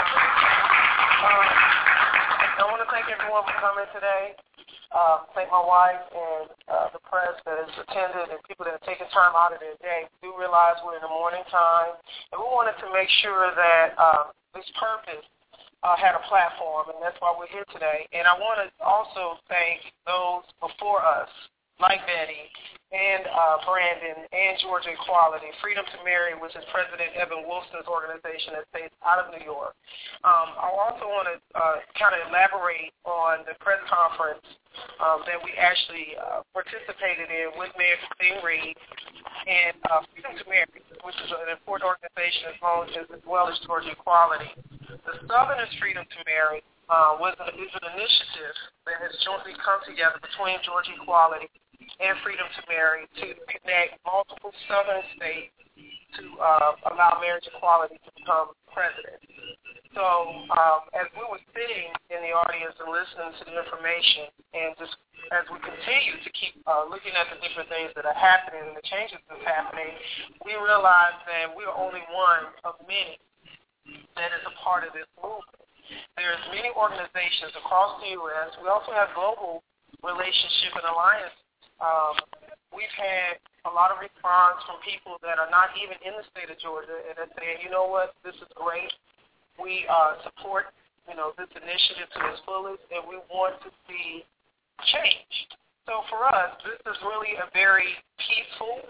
Um, I want to thank everyone for coming today. Uh, thank my wife and uh, the press that has attended and people that have taken time out of their day. We do realize we're in the morning time, and we wanted to make sure that um, this purpose uh, had a platform, and that's why we're here today. And I want to also thank those before us, like Betty and uh, Brandon and Georgia Equality. Freedom to Marry, which is President Evan Wolfson's organization that's based out of New York. Um, I also want to uh, kind of elaborate on the press conference um, that we actually uh, participated in with Mayor Christine Reed and uh, Freedom to Marry, which is an important organization as well as, as, well as Georgia Equality. The Southerners Freedom to Marry uh, was an, is an initiative that has jointly come together between Georgia Equality and Freedom to Marry to connect multiple southern states to uh, allow marriage equality to become president. So um, as we were sitting in the audience and listening to the information and just as we continue to keep uh, looking at the different things that are happening and the changes that's happening, we realize that we are only one of many that is a part of this movement. There's many organizations across the U.S. We also have global relationship and alliance um, we've had a lot of response from people that are not even in the state of Georgia, and they're saying, you know what, this is great. We uh, support, you know, this initiative to its fullest, and we want to see change. So for us, this is really a very peaceful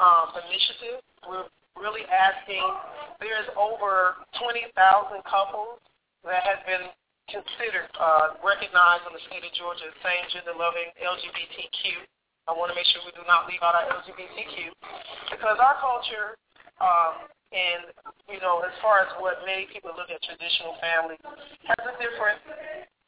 um, initiative. We're really asking. There's over 20,000 couples that have been considered uh, recognized the state of Georgia as same gender loving LGBTQ. I want to make sure we do not leave out our LGBTQ because our culture, um, and you know, as far as what many people look at traditional family, has a different,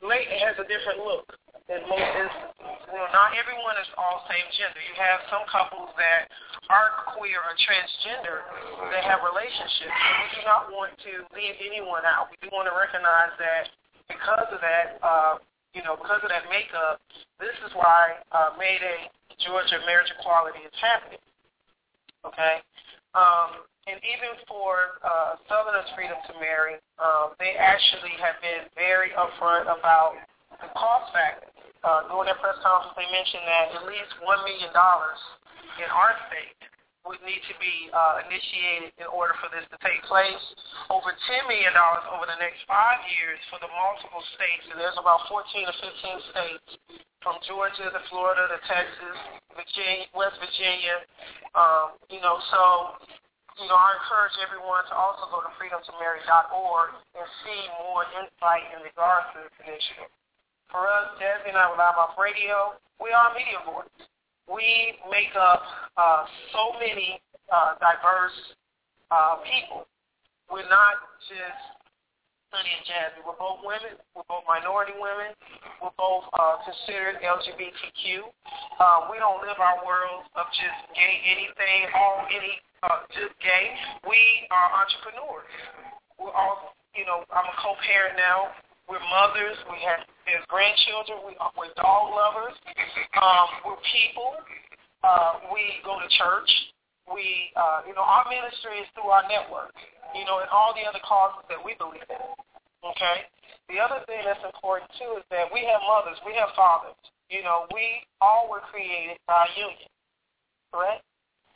it has a different look in most instances. Know, not everyone is all same gender. You have some couples that are queer or transgender that have relationships, we do not want to leave anyone out. We do want to recognize that because of that, uh, you know, because of that makeup, this is why uh, May Georgia marriage equality is happening. Okay? Um, and even for uh, Southerners' freedom to marry, um, they actually have been very upfront about the cost factor. Uh, during their press conference, they mentioned that at least $1 million in our state would need to be uh, initiated in order for this to take place. Over $10 million over the next five years for the multiple states, and there's about 14 or 15 states from Georgia to Florida to Texas, Virginia, West Virginia. Um, you know, so you know, I encourage everyone to also go to freedomtomarry.org and see more insight in regards to this initiative. For us, Jasmine and I with LouddMouth Radio, we are media boards we make up uh, so many uh, diverse uh, people. We're not just Sonny and. We're both women. We're both minority women. We're both uh, considered LGBTQ. Uh, we don't live our world of just gay anything, all any uh, just gay. We are entrepreneurs. We're all, you know, I'm a co-parent now. We're mothers. We have there's grandchildren. We, we're dog lovers. Um, we're people. Uh, we go to church. We, uh, you know, our ministry is through our network, you know, and all the other causes that we believe in. Okay. The other thing that's important too is that we have mothers, we have fathers. You know, we all were created by union, correct?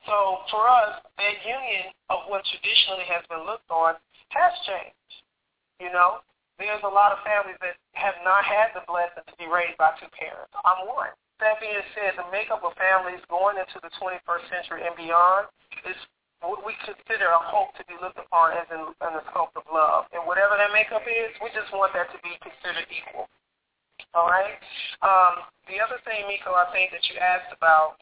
So for us, that union of what traditionally has been looked on has changed. You know, there's a lot of families that have not had the blessing to be raised by two parents. I'm one. That being said, the makeup of families going into the 21st century and beyond is what we consider a hope to be looked upon as in, in the scope of love. And whatever that makeup is, we just want that to be considered equal. All right? Um, the other thing, Miko, I think that you asked about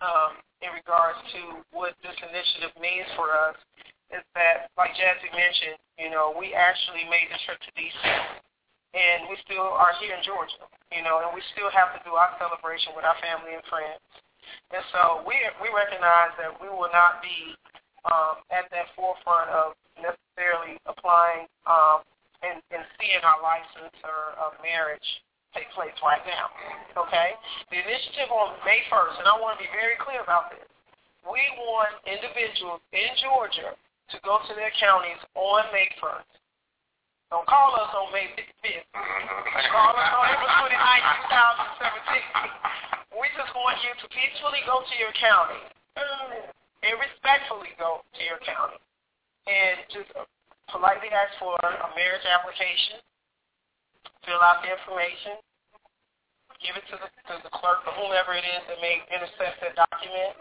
um, in regards to what this initiative means for us is that, like Jazzie mentioned, you know, we actually made the trip to D.C and we still are here in Georgia, you know, and we still have to do our celebration with our family and friends. And so we we recognize that we will not be um, at that forefront of necessarily applying um, and, and seeing our license or uh, marriage take place right now. Okay? The initiative on May 1st, and I want to be very clear about this, we want individuals in Georgia to go to their counties on May 1st don't call us on May 5th. Call us on April 29th, 2017. We just want you to peacefully go to your county and respectfully go to your county and just politely ask for a marriage application, fill out the information, give it to the, to the clerk or whomever it is that may intercept that document,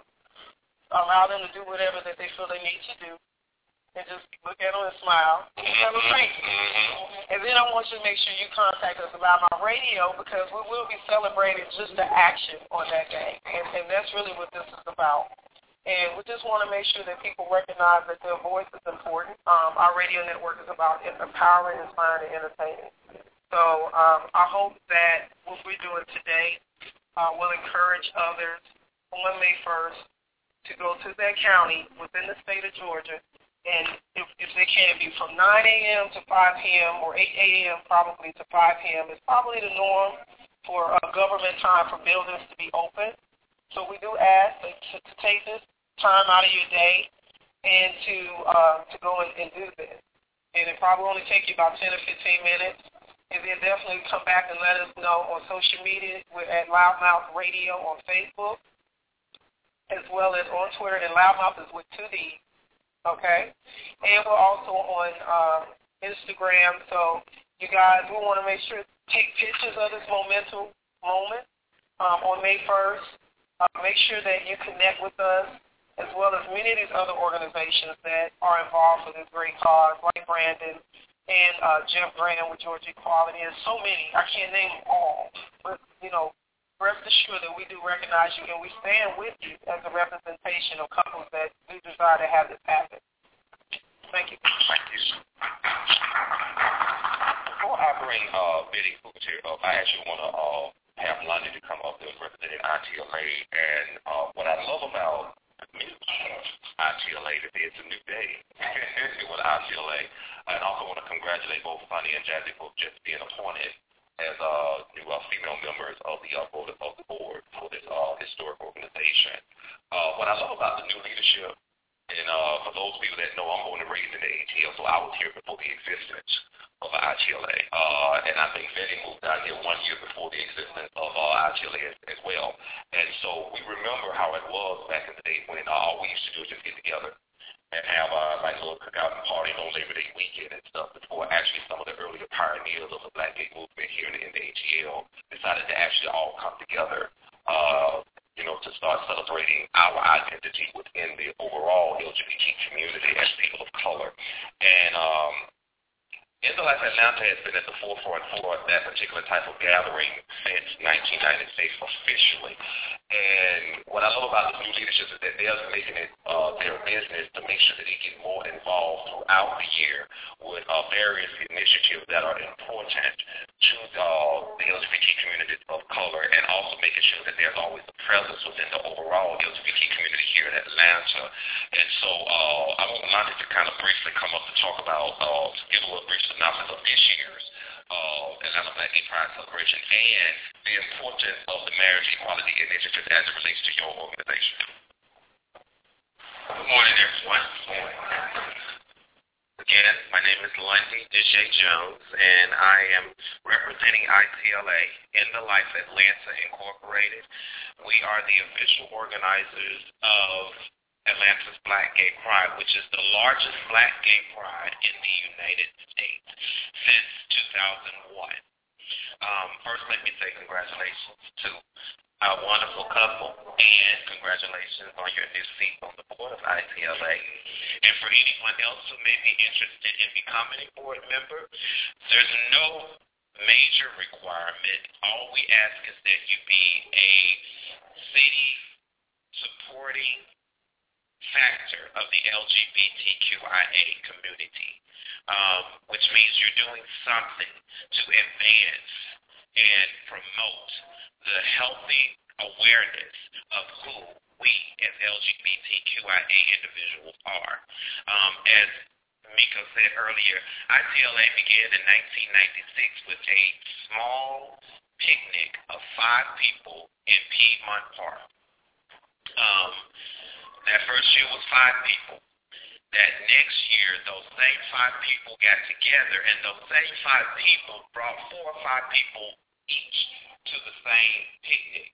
allow them to do whatever that they feel they need to do, and just look at them and smile and have a drink. And then I want you to make sure you contact us about my radio because we will be celebrating just the action on that day. And, and that's really what this is about. And we just want to make sure that people recognize that their voice is important. Um, our radio network is about empowering, inspiring, and entertaining. So um, I hope that what we're doing today uh, will encourage others on May 1st to go to that county within the state of Georgia and if, if they can be from 9 a.m. to 5 p.m. or 8 a.m. probably to 5 p.m. is probably the norm for a government time for buildings to be open. So we do ask to, to take this time out of your day and to uh, to go and, and do this. And it probably only take you about 10 or 15 minutes. And then definitely come back and let us know on social media. We're at LouddMouth Radio on Facebook, as well as on Twitter. And LouddMouth is with two D's okay? And we're also on uh, Instagram. So you guys, we want to make sure take pictures of this momentum moment um, on May 1st. Uh, make sure that you connect with us as well as many of these other organizations that are involved with this great cause, like Brandon and uh, Jeff Graham with Georgia Equality, and so many. I can't name them all, but you know, rest assured that we do recognize you and we stand with you as a representation of couples that do desire to have this happen. Thank you. Thank you. Before I bring uh, Betty Cooper here up, I actually want to uh, have London to come up there representing ITLA. And uh, what I love about ITLA today, it's a new day with ITLA. I also want to congratulate both Sonny and Jazzie for just being appointed as uh, new uh, female members of the uh, board of the board for this uh, historic organization. Uh, what I love about the new leadership, and uh, for those people that know, I'm born and raised in the ATL, so I was here before the existence of ITLA, uh, and I think Betty moved out here one year before the existence of uh, ITLA as, as well. And so we remember how it was back in the day when uh, all we used to do was just get together and have uh, like little cookout and party on Labor Day weekend and stuff before actually some of the earlier pioneers of the Black Gay movement here in the, ATL decided to actually all come together, uh, you know, to start celebrating our identity within the overall LGBT community as people of color. And um, In the Life Atlanta has been at the forefront for that particular type of gathering since 1996 officially. And what I love about this new leadership is that they're making it uh, their business to make sure that they get more involved throughout the year with uh, various initiatives that are important to uh, the LGBT community of color and also making sure that there's always a presence within the overall LGBT community here in Atlanta. And so uh, I want Lonnie to kind of briefly come up and talk about, uh, give a little brief synopsis of this year's uh, Atlanta Black Gay Pride celebration and the importance of the marriage equality initiative as it relates to your organization. Good morning, everyone. Again, my name is Lundy Deshay Jones, and I am representing ITLA in the Life Atlanta Incorporated. We are the official organizers of Atlanta's Black Gay Pride, which is the largest black gay pride in the United States since 2001. Um, first, let me say congratulations to our wonderful couple, and congratulations on your new seat on the board of ITLA. And for anyone else who may be interested in becoming a board member, there's no major requirement. All we ask is that you be a city supporting factor of the LGBTQIA community, um, which means you're doing something to advance and promote the healthy awareness of who we as LGBTQIA individuals are. Um, as Miko said earlier, ITLA began in 1996 with a small picnic of five people in Piedmont Park. Um, that first year was five people. That next year, those same five people got together, and those same five people brought four or five people each to the same picnic.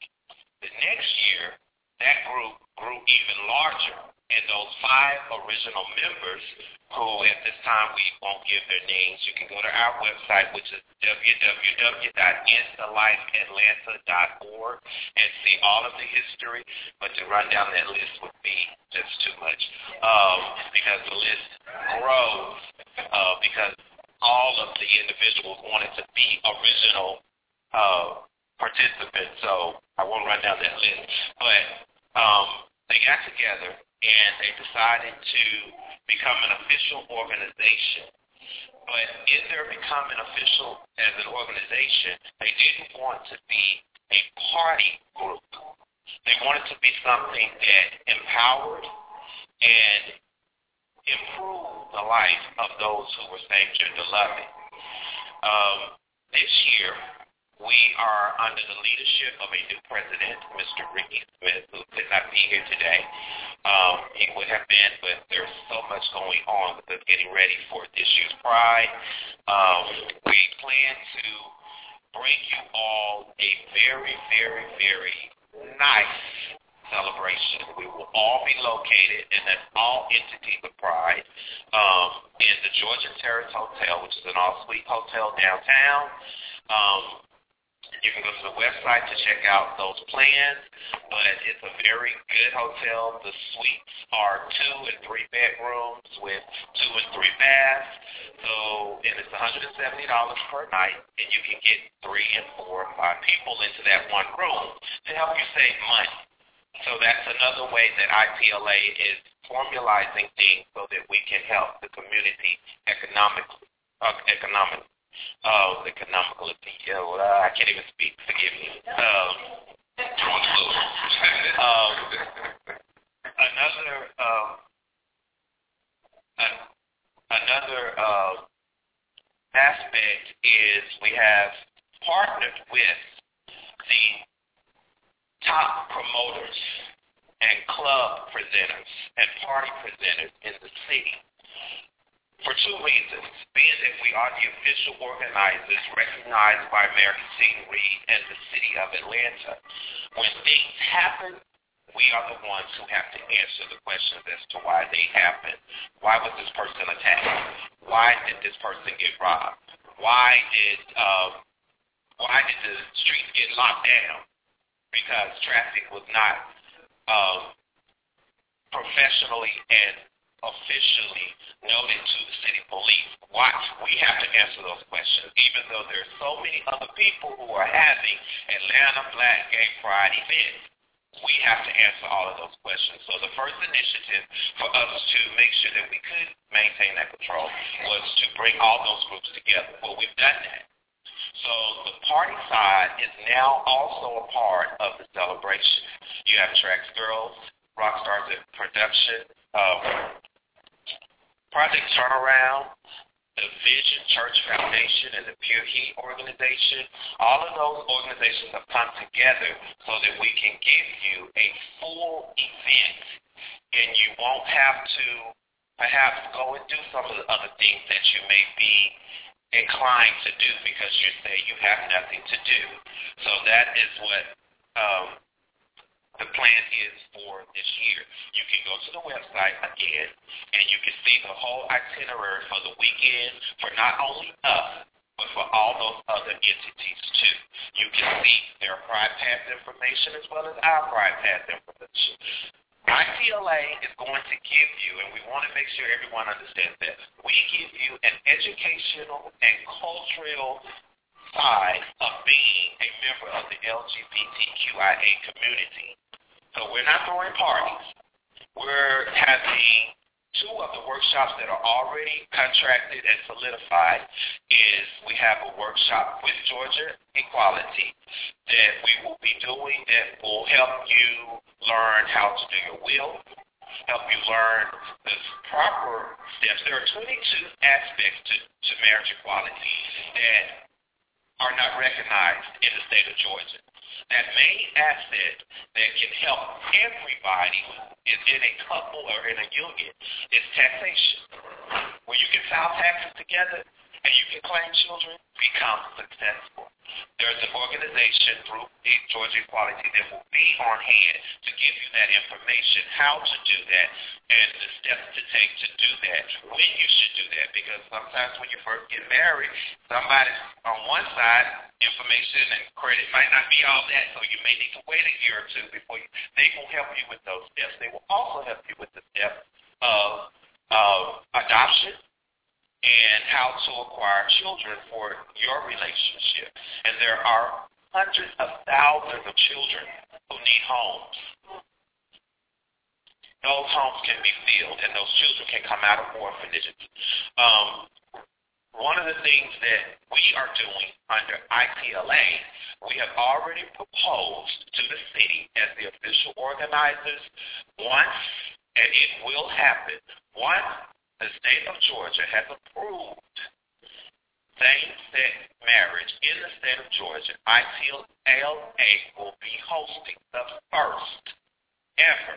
The next year, that group grew even larger, and those five original members, who at this time we won't give their names, you can go to our website, which is www.inthelifeatlanta.org, and see all of the history. But to run down that list would be just too much, um, because the list grows, uh, because all of the individuals wanted to be original uh, participants. So I won't run down that list, but um, they got together and they decided to become an official organization. But in their becoming official as an organization, they didn't want to be a party group. They wanted to be something that empowered and improved the life of those who were same-gender loving. Um, this year, we are under the leadership of a new president, Mr. Ricky Smith, who could not be here today. Um, he would have been, but there's so much going on with us getting ready for this year's Pride. Um, we plan to bring you all a very, very, very nice celebration. We will all be located in an all entities of Pride um, in the Georgia Terrace Hotel, which is an all-suite hotel downtown. Um, you can go to the website to check out those plans, but it's a very good hotel. The suites are two and three bedrooms with two and three baths. So, and it's $170 per night, and you can get three and four or five people into that one room to help you save money. So that's another way that ITLA is formalizing things so that we can help the community economically, uh, economically uh, the economical appeal. Uh, I can't even speak. Forgive me. Um, um, another um, an, another uh, aspect is we have partnered with the top promoters and club presenters and party presenters in the city for two reasons. Being that we are the official organizers recognized by American Scenery and the city of Atlanta. When things happen, we are the ones who have to answer the questions as to why they happen. Why was this person attacked? Why did this person get robbed? Why did um, why did the streets get locked down? Because traffic was not um, professionally and officially noted to the city police. Watch, we have to answer those questions, even though there are so many other people who are having Atlanta Black Gay Pride events. we have to answer all of those questions. So the first initiative for us to make sure that we could maintain that control was to bring all those groups together. Well, we've done that. So the party side is now also a part of the celebration. You have Traxx Girls, Rock Stars at Production, um, Project Turnaround, the Vision Church Foundation and the Pure Heat Organization. All of those organizations have come together so that we can give you a full event and you won't have to perhaps go and do some of the other things that you may be inclined to do because you say you have nothing to do. So that is what um, the plan is for this year. You can go to the website again, and you can see the whole itinerary for the weekend for not only us, but for all those other entities too. You can see their Pride Path information as well as our Pride Path information. ITLA is going to give you, and we want to make sure everyone understands that, we give you an educational and cultural side of being a member of the LGBTQIA community. So we're not throwing parties. We're having two of the workshops that are already contracted and solidified is we have a workshop with Georgia Equality that we will be doing that will help you learn how to do your will, help you learn the proper steps. There are 22 aspects to, to marriage equality that are not recognized in the state of Georgia that main asset that can help everybody is in a couple or in a union is taxation. When you can file taxes together and you can claim children, become successful. There's an organization through the Georgia Equality that will be on hand to give you that information, how to do that, and the steps to take to do that, when you should do that. Because sometimes when you first get married, somebody on one side, information and credit might not be all that, so you may need to wait a year or two before you, they will help you with those steps. They will also help you with the steps of, of adoption, and how to acquire children for your relationship. And there are hundreds of thousands of children who need homes. Those homes can be filled, and those children can come out of orphanages. Um, one of the things that we are doing under ITLA, we have already proposed to the city as the official organizers once, and it will happen, once the state of Georgia has approved same-sex marriage in the state of Georgia, ITLA will be hosting the first ever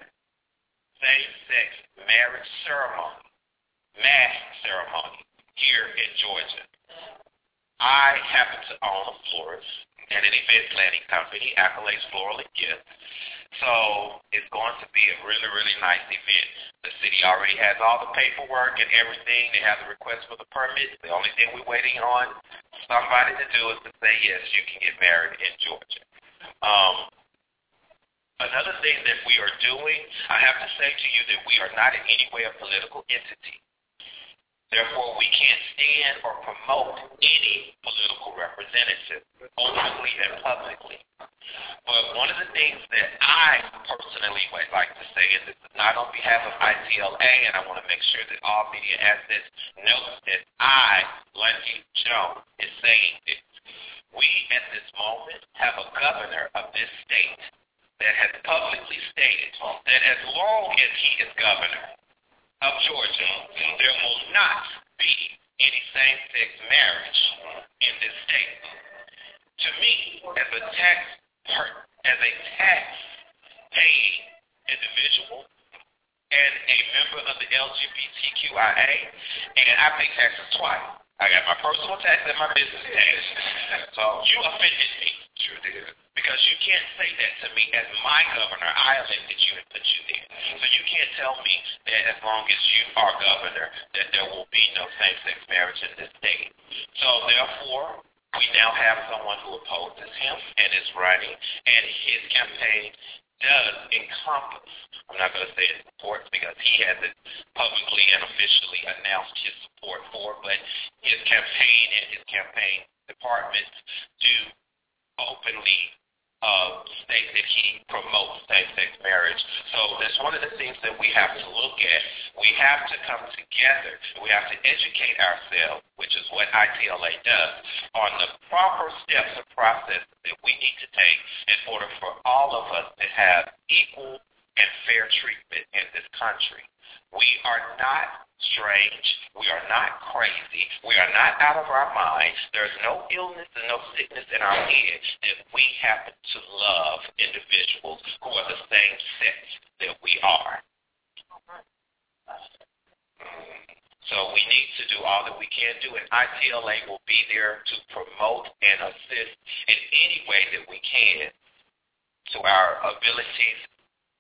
same-sex marriage ceremony, mass ceremony here in Georgia. I happen to own a florist and an event planning company, Accolades Floral and Gifts. So it's going to be a really, really nice event. The city already has all the paperwork and everything. They have the request for the permits. The only thing we're waiting on somebody to do is to say, yes, you can get married in Georgia. Um, another thing that we are doing, I have to say to you that we are not in any way a political entity. Therefore, we can't stand or promote any political representative openly and publicly. But one of the things that I personally would like to say is it's not on behalf of ITLA, and I want to make sure that all media assets know that I, Lundy Jones, is saying this. We, at this moment, have a governor of this state that has publicly stated that as long as he is governor, of Georgia, there will not be any same-sex marriage in this state. To me, as a tax as a tax paying individual and a member of the LGBTQIA, and I pay taxes twice. I got my personal tax and my business tax. So you offended me. Sure did because you can't say that to me as my governor. I elected you and put you there. So you can't tell me that as long as you are governor that there will be no same-sex marriage in this state. So therefore, we now have someone who opposes him and is running, and his campaign does encompass, I'm not going to say his support because he hasn't publicly and officially announced his support for, but his campaign and his campaign departments do openly uh, state that he promotes same-sex marriage. So that's one of the things that we have to look at. We have to come together. We have to educate ourselves, which is what ITLA does, on the proper steps and process that we need to take in order for all of us to have equal and fair treatment in this country. We are not strange. We are not crazy. We are not out of our minds. There's no illness and no sickness in our head that we happen to love individuals who are the same sex that we are. So we need to do all that we can do, and ITLA will be there to promote and assist in any way that we can to our abilities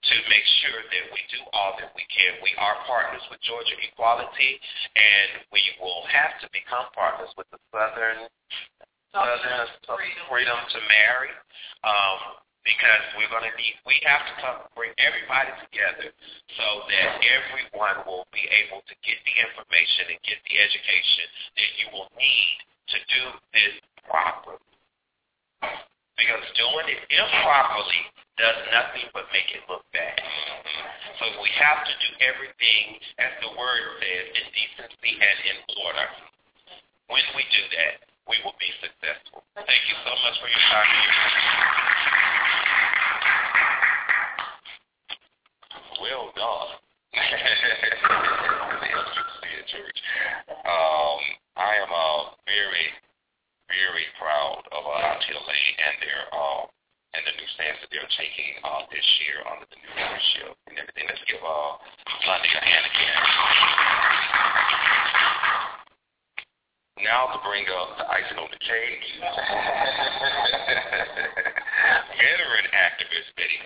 to make sure that we do all that we can. We are partners with Georgia Equality, and we will have to become partners with the Southern Southern Freedom to Marry, um, because we're going to need. We have to come bring everybody together so that everyone will be able to get the information and get the education that you will need to do this properly. Because doing it improperly does nothing but make it look bad. So we have to do everything, as the word says, in decency and in order. When we do that, we will be successful. Thank you so much for your time. Well done. Um, I am uh, very, very proud of uh, ITLA and their uh, and the new stance that they're taking uh, this year under the new leadership and everything. Let's give uh, Lundy a hand again. Now to bring up the icing on the cake, veteran activist Betty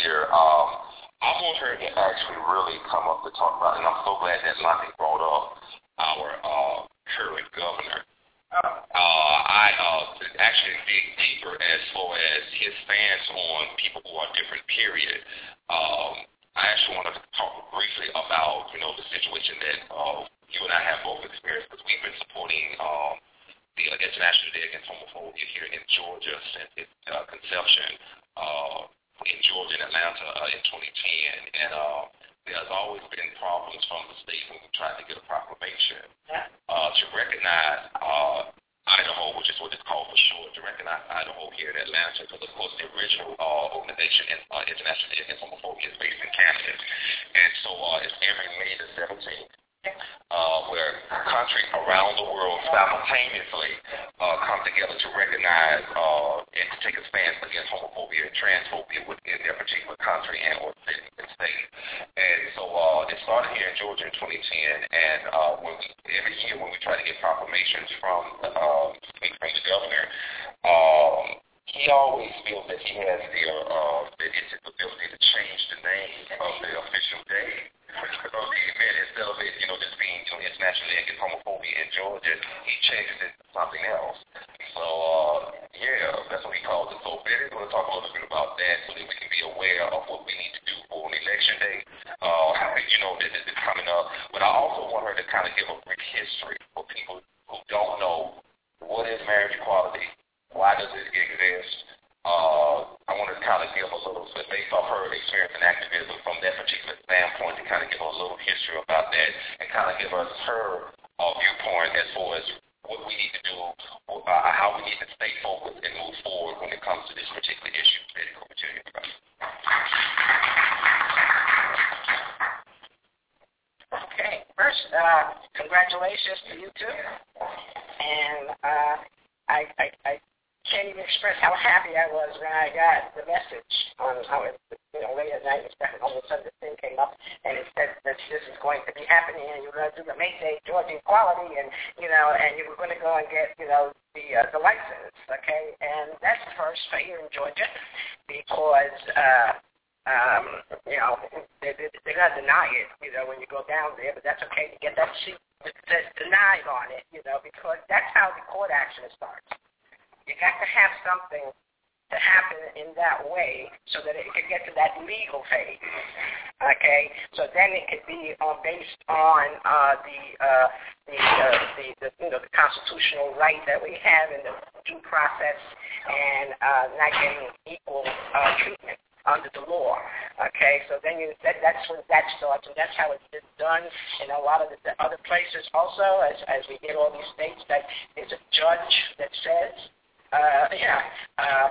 here. Um, I want her to actually really come up to talk about, and I'm so glad that Lonnie brought up our uh, current governor. Uh, I uh, actually dig deeper as far as his stance on people who are different, period. Um, I actually want to talk briefly about, you know, the situation that uh, you and I have both experienced because we've been supporting um, the International Day Against Homophobia here in Georgia since its uh, conception uh, in Georgia and Atlanta uh, in 2010. And uh, there's always been problems from the state when we tried to get a proclamation uh, to recognize uh, Idaho, which is what it's called for short, to recognize Idaho here in Atlanta, because of course the original uh, organization, uh, International Against Homophobia, is based in Canada, and so uh, it's every May the 17th. Uh, where countries around the world simultaneously uh, come together to recognize uh, and to take a stance against homophobia and transphobia within their particular country and or city and state. And so uh, it started here in Georgia in 2010, and uh, when we, every year when we try to get proclamations from uh, from the governor, um, he always feels that he has the uh, his ability to change the name of the official day man, instead of it, you know, just being, you know, International Against Homophobia in Georgia, he changes it to something else. So, uh, yeah, that's what he calls it. So, Betty's going to talk a little bit about that so that we can be aware of what we need to do for an election day, uh, you know, that is coming up. But I also want her to kind of give a brief history for people who don't know what is marriage equality, why does it exist, uh, I want to kind of give a little bit based off her experience in activism from that particular standpoint to kind of give a little history about that and kind of give us her uh, viewpoint as far as what we need to do, uh, how we need to stay focused and move forward when it comes to this particular issue. You, everybody. Okay, first, uh, congratulations to you two. And uh, I, I, I can't even express how happy I was when I got the message on how it, you know, late at night, all of a sudden the thing came up and it said that this is going to be happening and you're going to do the Mayday Georgia Equality and, you know, and you were going to go and get, you know, the, uh, the license, okay? And that's the first for here in Georgia because, uh, um, you know, they, they, they're going to deny it, you know, when you go down there, but that's okay to get that sheet that says denied on it, you know, because that's how the court action starts. You got to have something to happen in that way so that it could get to that legal phase. Okay, so then it could be uh, based on uh, the, uh, the, uh, the the you know the constitutional right that we have in the due process and uh, not getting equal uh, treatment under the law. Okay, so then you that, that's when that starts, and that's how it's been done in a lot of the, the other places. Also, as as we get all these states, that there's a judge that says, uh, yeah, uh,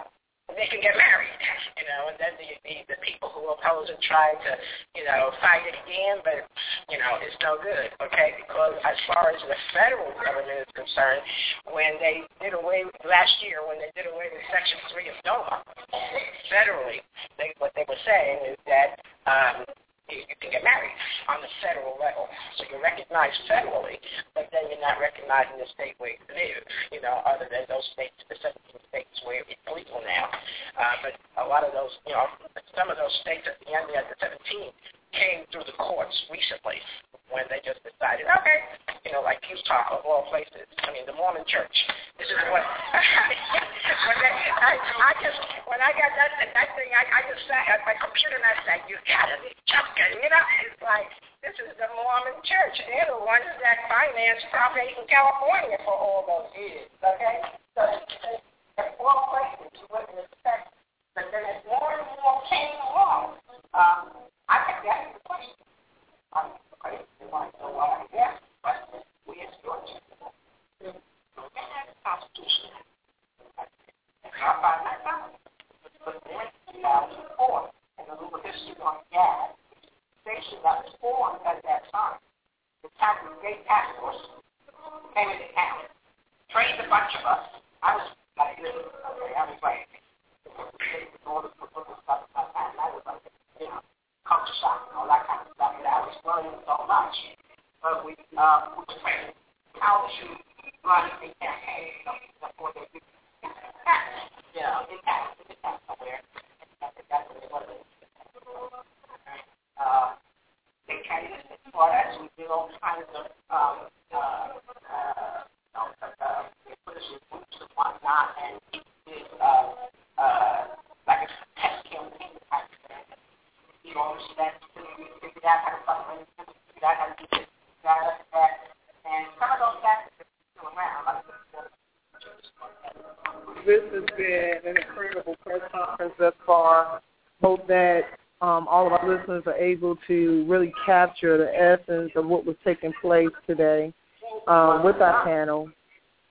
they can get married, you know, and then the, the the people who oppose it try to, you know, fight it again, but you know, it's no good, okay? Because as far as the federal government is concerned, when they did away last year, when they did away with Section Three of DOMA, federally, they, what they were saying is that um, you can get married on the federal level. So you're recognized federally, but then you're not recognized in the state where you live, you know, other than those states, the 17 states where it's legal now. Uh, but a lot of those, you know, some of those states at the end of the 17 came through the courts recently when they just decided, okay, you know, like Utah of all places. I mean, the Mormon Church. This is what when they, I, I just when I got that that thing, I, I just sat at my computer and I said, you gotta be joking, you know? It's like this is the Mormon Church. They're the ones that financed Prop 8 in California for all those years. Okay, so at all places you wouldn't expect, but then as more and more came along, um, I think that's the question. Um, crazy one, so uh, yeah, but we as Georgia, we have a constitution. How about that? But then, 2004, in the little history on gas, station that was formed at that time, the tax state task force came into town, trained a bunch of us. I was like, okay, I was like, all this stuff, and I was like, you know, culture shock and all that kind of stuff. And I was learning so much. But we, uh, we trained how to run a campaign, you know, before they do you know, it has it has somewhere. That's what it was. Uh, they kind of for us, we did all kinds of um, uh, uh, you know, uh, they put us in groups and whatnot, and we did uh, uh, like a test campaign type of thing. You know, so that we figured out how to fucking figured out how to do this, figured out that, and some of those guys are still around. Like, This has been an incredible press conference thus far. Hope that um, all of our listeners are able to really capture the essence of what was taking place today um, with our panel.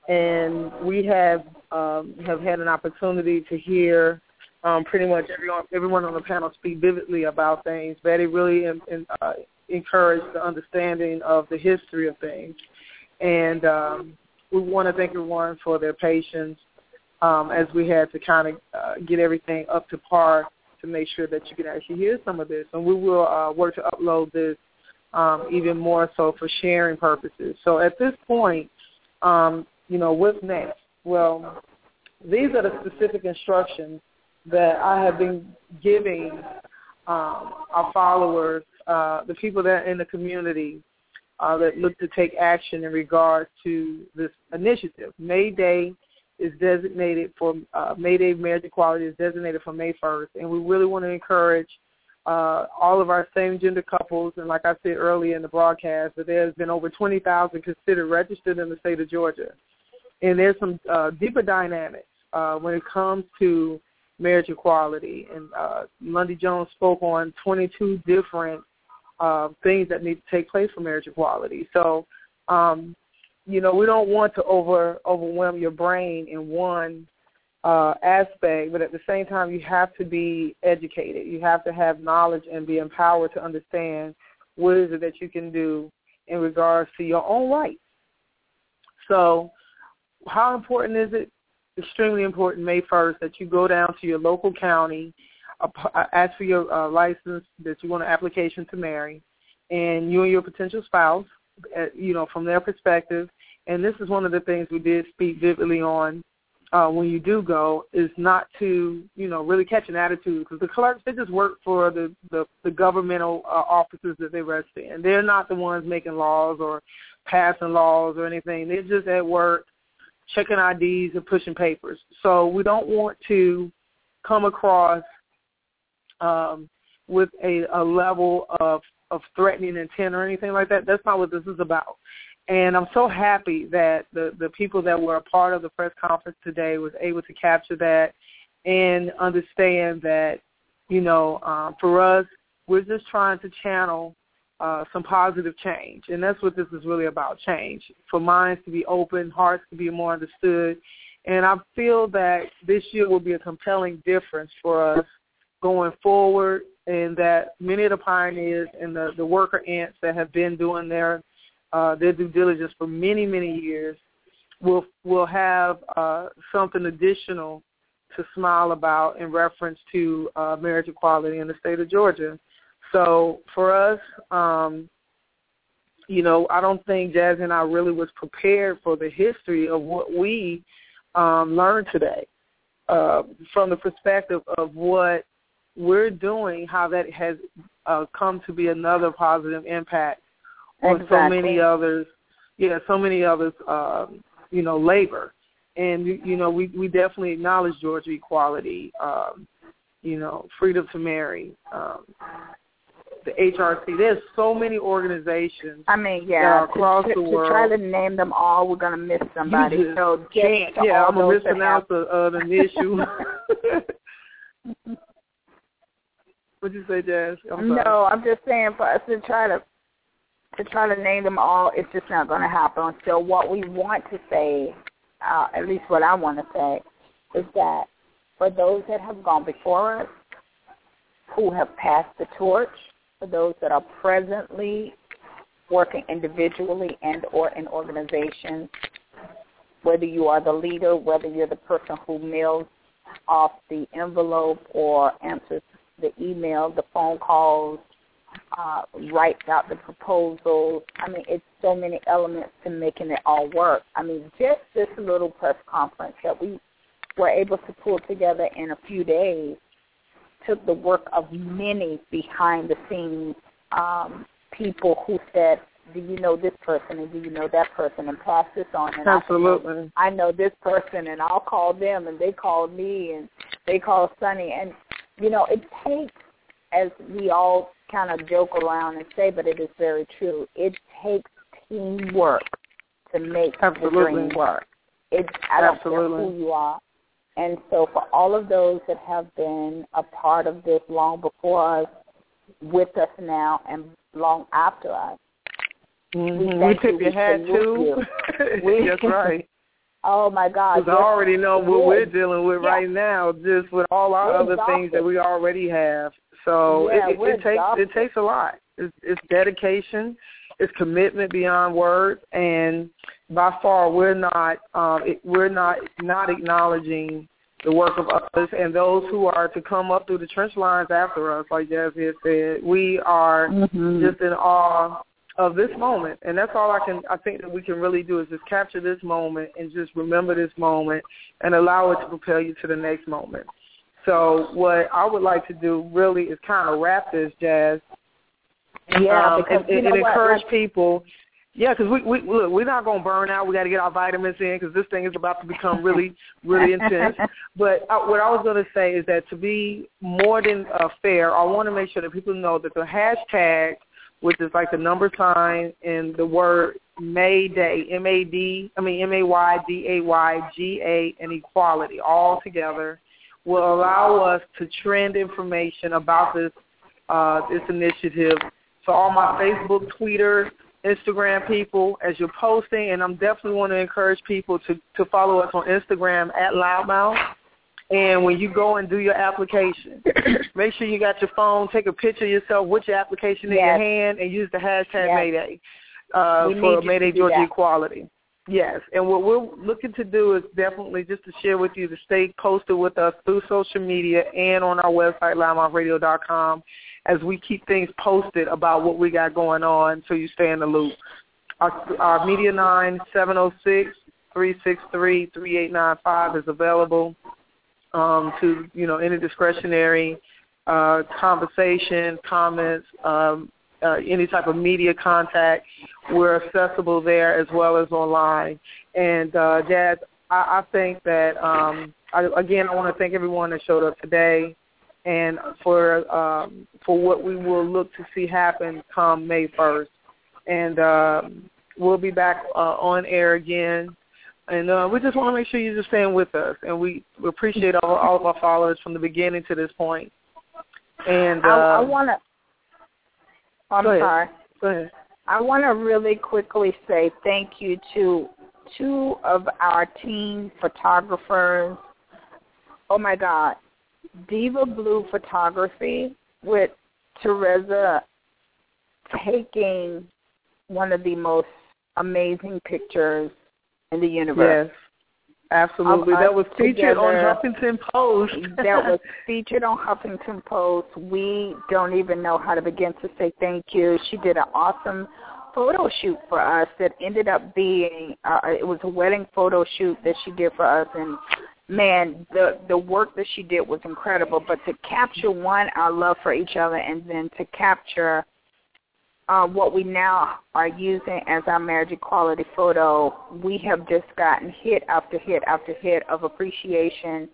And we have um, have had an opportunity to hear um, pretty much everyone, everyone on the panel speak vividly about things. Betty really in, in, uh, encouraged the understanding of the history of things. And um, we want to thank everyone for their patience um, as we had to kind of uh, get everything up to par to make sure that you can actually hear some of this. And we will uh, work to upload this um, even more so for sharing purposes. So at this point, um, you know, what's next? Well, these are the specific instructions that I have been giving um, our followers, uh, the people that are in the community uh, that look to take action in regards to this initiative. May Day is designated for uh, May Day Marriage Equality is designated for May 1st, and we really want to encourage uh, all of our same gender couples. And like I said earlier in the broadcast, that there's been over 20,000 considered registered in the state of Georgia, and there's some uh, deeper dynamics uh, when it comes to marriage equality. And uh, Lundy Jones spoke on 22 different uh, things that need to take place for marriage equality. So, um, you know, we don't want to over overwhelm your brain in one uh, aspect, but at the same time, you have to be educated. You have to have knowledge and be empowered to understand what is it that you can do in regards to your own rights. So, how important is it? Extremely important. May first, that you go down to your local county, uh, ask for your uh, license that you want an application to marry, and you and your potential spouse, you know, from their perspective. And this is one of the things we did speak vividly on uh, when you do go is not to you know really catch an attitude because the clerks they just work for the the, the governmental uh, offices that they rest in. They're not the ones making laws or passing laws or anything. They're just at work checking IDs and pushing papers. So we don't want to come across um, with a, a level of of threatening intent or anything like that. That's not what this is about. And I'm so happy that the, the people that were a part of the press conference today was able to capture that and understand that, you know, um, for us, we're just trying to channel uh, some positive change, and that's what this is really about: change for minds to be open, hearts to be more understood. And I feel that this year will be a compelling difference for us going forward, and that many of the pioneers and the, the worker ants that have been doing their uh, their due diligence for many many years will will have uh, something additional to smile about in reference to uh, marriage equality in the state of Georgia. So for us, um, you know, I don't think Jazz and I really was prepared for the history of what we um, learned today uh, from the perspective of what we're doing, how that has uh, come to be another positive impact on exactly. so many others. Yeah, so many others, um, you know, labor and you know we we definitely acknowledge Georgia equality, um, you know, freedom to marry, um, the HRC. There's so many organizations. I mean, yeah, across to, the to, world. to try to name them all, we're gonna miss somebody. You just so get. Yeah, I'm gonna those that mispronounce uh, an issue. What'd you say, Jazz? I'm. No, I'm just saying for us to try to to try to name them all, it's just not going to happen. So what we want to say, uh, at least what I want to say, is that for those that have gone before us, who have passed the torch, for those that are presently working individually and or in organizations, whether you are the leader, whether you're the person who mails off the envelope or answers the email, the phone calls, uh, writes out the proposals. I mean, it's so many elements to making it all work. I mean, just this little press conference that we were able to pull together in a few days took the work of many behind the scenes um, people who said, do you know this person and do you know that person and pass this on and I Absolutely. I know this person and I'll call them and they call me and they call Sonny and you know it takes as we all kind of joke around and say but it is very true it takes teamwork to make Absolutely. the dream work it I don't Absolutely. care who you are and so for all of those that have been a part of this long before us with us now and long after us Mhm. We We tip you. your We hat too. We- That's right. Oh my God Because I already know what we're dealing with Yeah. right now, just with all our We're other exhausted. things that we already have. So Yeah, it, it, it takes it takes a lot. It's, it's dedication, it's commitment beyond words, and by far we're not um, it, we're not not acknowledging the work of others and those who are to come up through the trench lines after us, like Jazzie said. We are Mhm. just in awe of this moment and that's all I can I think that we can really do is just capture this moment and just remember this moment and allow it to propel you to the next moment. So what I would like to do really is kind of wrap this jazz yeah um, because and, and, and encourage people. Yeah, because we, we look, we're not gonna burn out. We got to get our vitamins in because this thing is about to become really, really intense. But uh, what I was gonna say is that to be more than uh, fair, I want to make sure that people know that the hashtag, which is like the number sign and the word May Day, M A D, I mean M A Y D A Y G A, and equality all together, will allow us to trend information about this uh, this initiative to all my Facebook, Twitter, Instagram people as you're posting, and I'm definitely want to encourage people to to follow us on Instagram at LouddMouth. And when you go and do your application, make sure you got your phone, take a picture of yourself with your application in your hand, and use the hashtag Yes. Mayday uh, We for Mayday Georgia that. Equality. Yes, and what we're looking to do is definitely just to share with you to stay posted with us through social media and on our website, louddmouthradio.com, as we keep things posted about what we got going on so you stay in the loop. Our, our Media 9 706-363-3895 is available um, to, you know, any discretionary uh, conversation, comments, um, uh, any type of media contact. We're accessible there as well as online. And uh, I, I think that um, I, again, I want to thank everyone that showed up today, and for um, for what we will look to see happen come May first. And um, we'll be back uh, on air again. And uh, we just want to make sure you're just staying with us, and we, we appreciate all, all of our followers from the beginning to this point. And uh, I, I want to. I'm go ahead. sorry. Go ahead. I want to really quickly say thank you to two of our team photographers. Oh my God, Diva Blue Photography with Teresa taking one of the most amazing pictures in the universe. Yes. Absolutely. That was featured on. Huffington Post. that was featured on Huffington Post. We don't even know how to begin to say thank you. She did an awesome photo shoot for us that ended up being uh, it was a wedding photo shoot that she did for us and man the the work that she did was incredible but to capture one our love for each other and then to capture uh, what we now are using as our marriage equality photo, we have just gotten hit after hit after hit of appreciation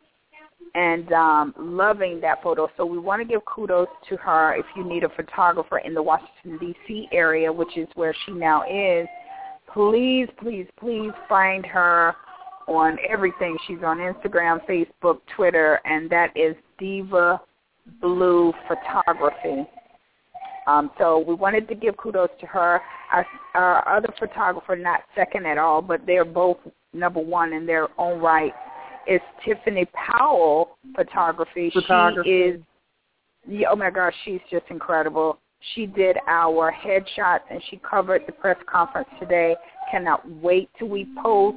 and um, loving that photo. So we want to give kudos to her. If you need a photographer in the Washington, D.C. area, which is where she now is, please, please, please find her on everything. She's on Instagram, Facebook, Twitter, and that is Diva Blue Photography. Um, so we wanted to give kudos to her. Our, our other photographer, not second at all, but they're both number one in their own right, is Tiffany Powell Photography. Photography. She is, yeah, oh my gosh, she's just incredible. She did our headshots and she covered the press conference today. Cannot wait till we post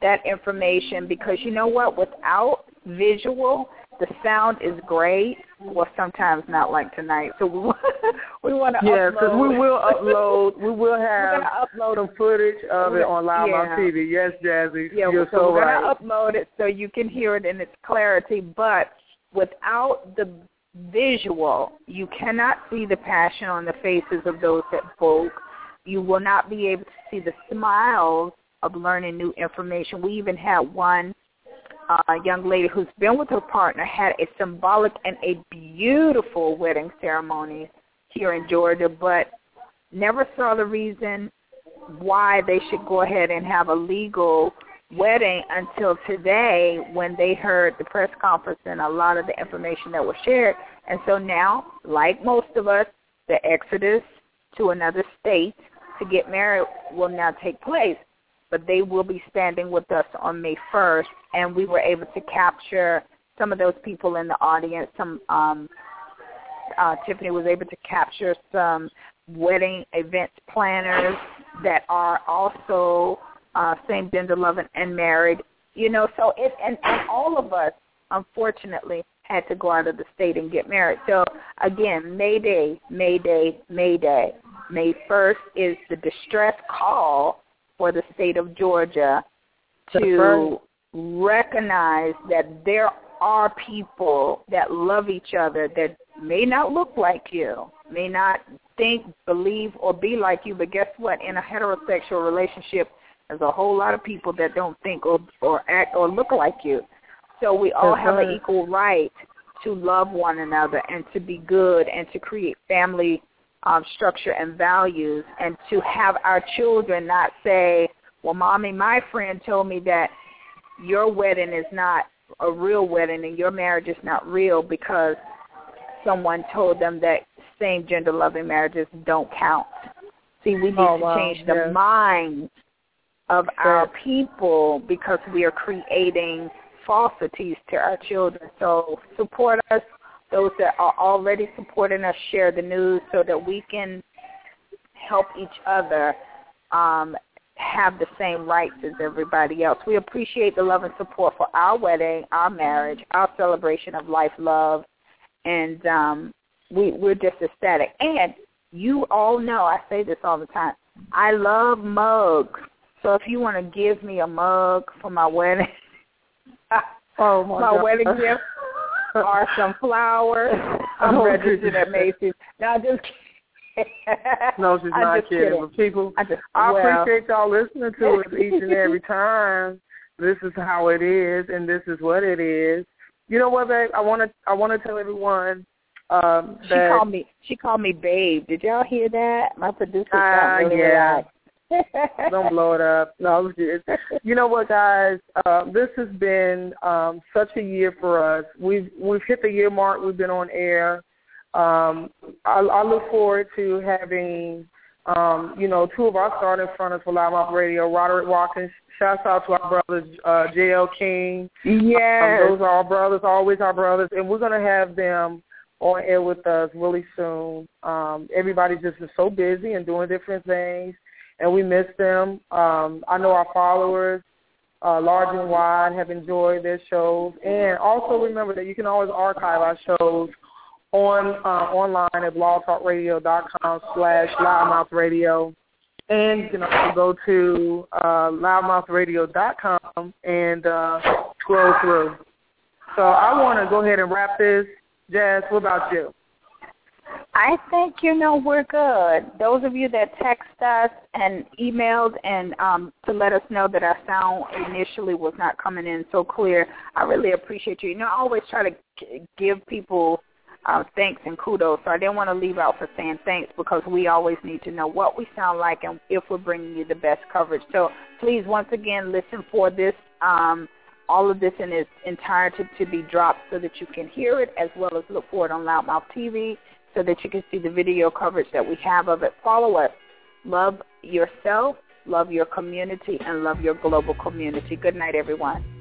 that information because you know what? Without visual, the sound is great. Well, sometimes not like tonight. So we we want to Yeah, because we will upload. We will We're have upload some footage of it on Live Yeah. on TV. Yes, Jazzie. Yeah, You're so so we're right. gonna upload it so you can hear it in its clarity. But without the visual, you cannot see the passion on the faces of those that spoke. You will not be able to see the smiles of learning new information. We even had one uh, young lady who's been with her partner had a symbolic and a beautiful wedding ceremony here in Georgia, but never saw the reason why they should go ahead and have a legal wedding until today when they heard the press conference and a lot of the information that was shared. And so now, like most of us, the exodus to another state to get married will now take place. But they will be standing with us on May 1st, and we were able to capture some of those people in the audience. Some um, uh, Tiffany was able to capture some wedding event planners that are also uh, same gender loving and married. You know, so it and, and all of us unfortunately had to go out of the state and get married. So again, May Day, May Day, May Day. May first is the distress call for the state of Georgia to recognize that there are people that love each other that may not look like you, may not think, believe, or be like you, but guess what? In a heterosexual relationship, there's a whole lot of people that don't think or, or act or look like you. So we all That's have an equal right to love one another and to be good and to create family um, structure and values and to have our children not say, well, mommy, my friend told me that your wedding is not a real wedding and your marriage is not real because someone told them that same gender loving marriages don't count. See, we need Oh, to wow, change the yes. minds of our people because we are creating falsities to our children. So support us. Those that are already supporting us, share the news so that we can help each other um, have the same rights as everybody else. We appreciate the love and support for our wedding, our marriage, our celebration of life, love, and um, we, we're just ecstatic. And you all know, I say this all the time, I love mugs. So if you want to give me a mug for my wedding, Oh my, my God. wedding gift or some flowers, I'm Oh, registered at. Macy's. No, just. No, she's not kidding. kidding. But people, I just I well, appreciate y'all listening to us each and every time. This is how it is, and this is what it is. You know what, babe? I want to I want to tell everyone um, She called me. She called me babe. Did y'all hear that? My producer Ah, got really yeah. relaxed. Don't blow it up. No, it's, you know what, guys? Uh, this has been um, such a year for us. We've we've hit the year mark. We've been on air. Um, I, I look forward to having, um, you know, two of our starting fronters for LouddMouth Radio, Roderick Watkins. Shouts out to our brothers, uh, J.L. King. Yes. Um, those are our brothers, always our brothers. And we're going to have them on air with us really soon. Um, everybody just is so busy and doing different things, and we miss them. Um, I know our followers, uh, large and wide, have enjoyed their shows. And also remember that you can always archive our shows on uh, online at blogtalkradio.com slash louddmouthradio. And you can also go to uh, louddmouthradio.com and uh, scroll through. So I want to go ahead and wrap this. Jazz, what about you? I think you know we're good. Those of you that text us and emailed and um, to let us know that our sound initially was not coming in so clear, I really appreciate you. You know, I always try to give people uh, thanks and kudos. So I didn't want to leave out for saying thanks because we always need to know what we sound like and if we're bringing you the best coverage. So please, once again, listen for this. Um, all of this in its entirety to be dropped so that you can hear it as well as look for it on LouddMouth TV so that you can see the video coverage that we have of it. Follow us. Love yourself, love your community, and love your global community. Good night, everyone.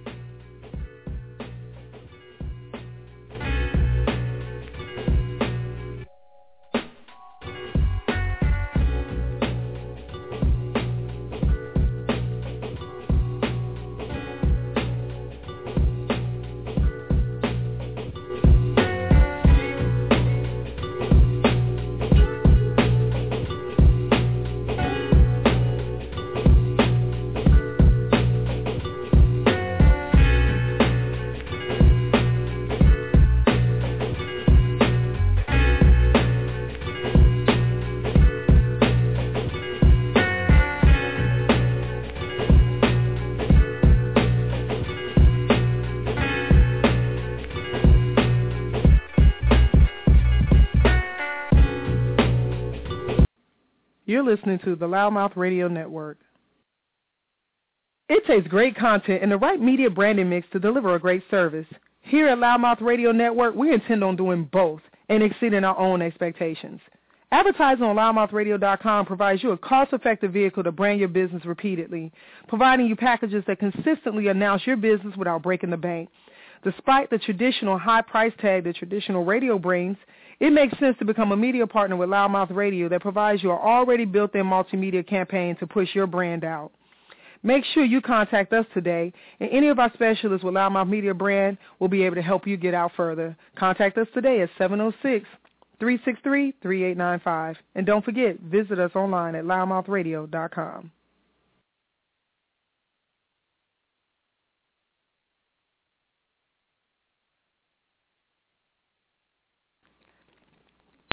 You're listening to the LouddMouth Radio Network. It takes great content and the right media branding mix to deliver a great service. Here at LouddMouth Radio Network, we intend on doing both and exceeding our own expectations. Advertising on louddmouthradio.com provides you a cost-effective vehicle to brand your business repeatedly, providing you packages that consistently announce your business without breaking the bank. Despite the traditional high price tag that traditional radio brings, it makes sense to become a media partner with LouddMouth Radio that provides you an already built-in multimedia campaign to push your brand out. Make sure you contact us today, and any of our specialists with LouddMouth Media Brand will be able to help you get out further. Contact us today at 706-363-3895. And don't forget, visit us online at louddmouthradio.com.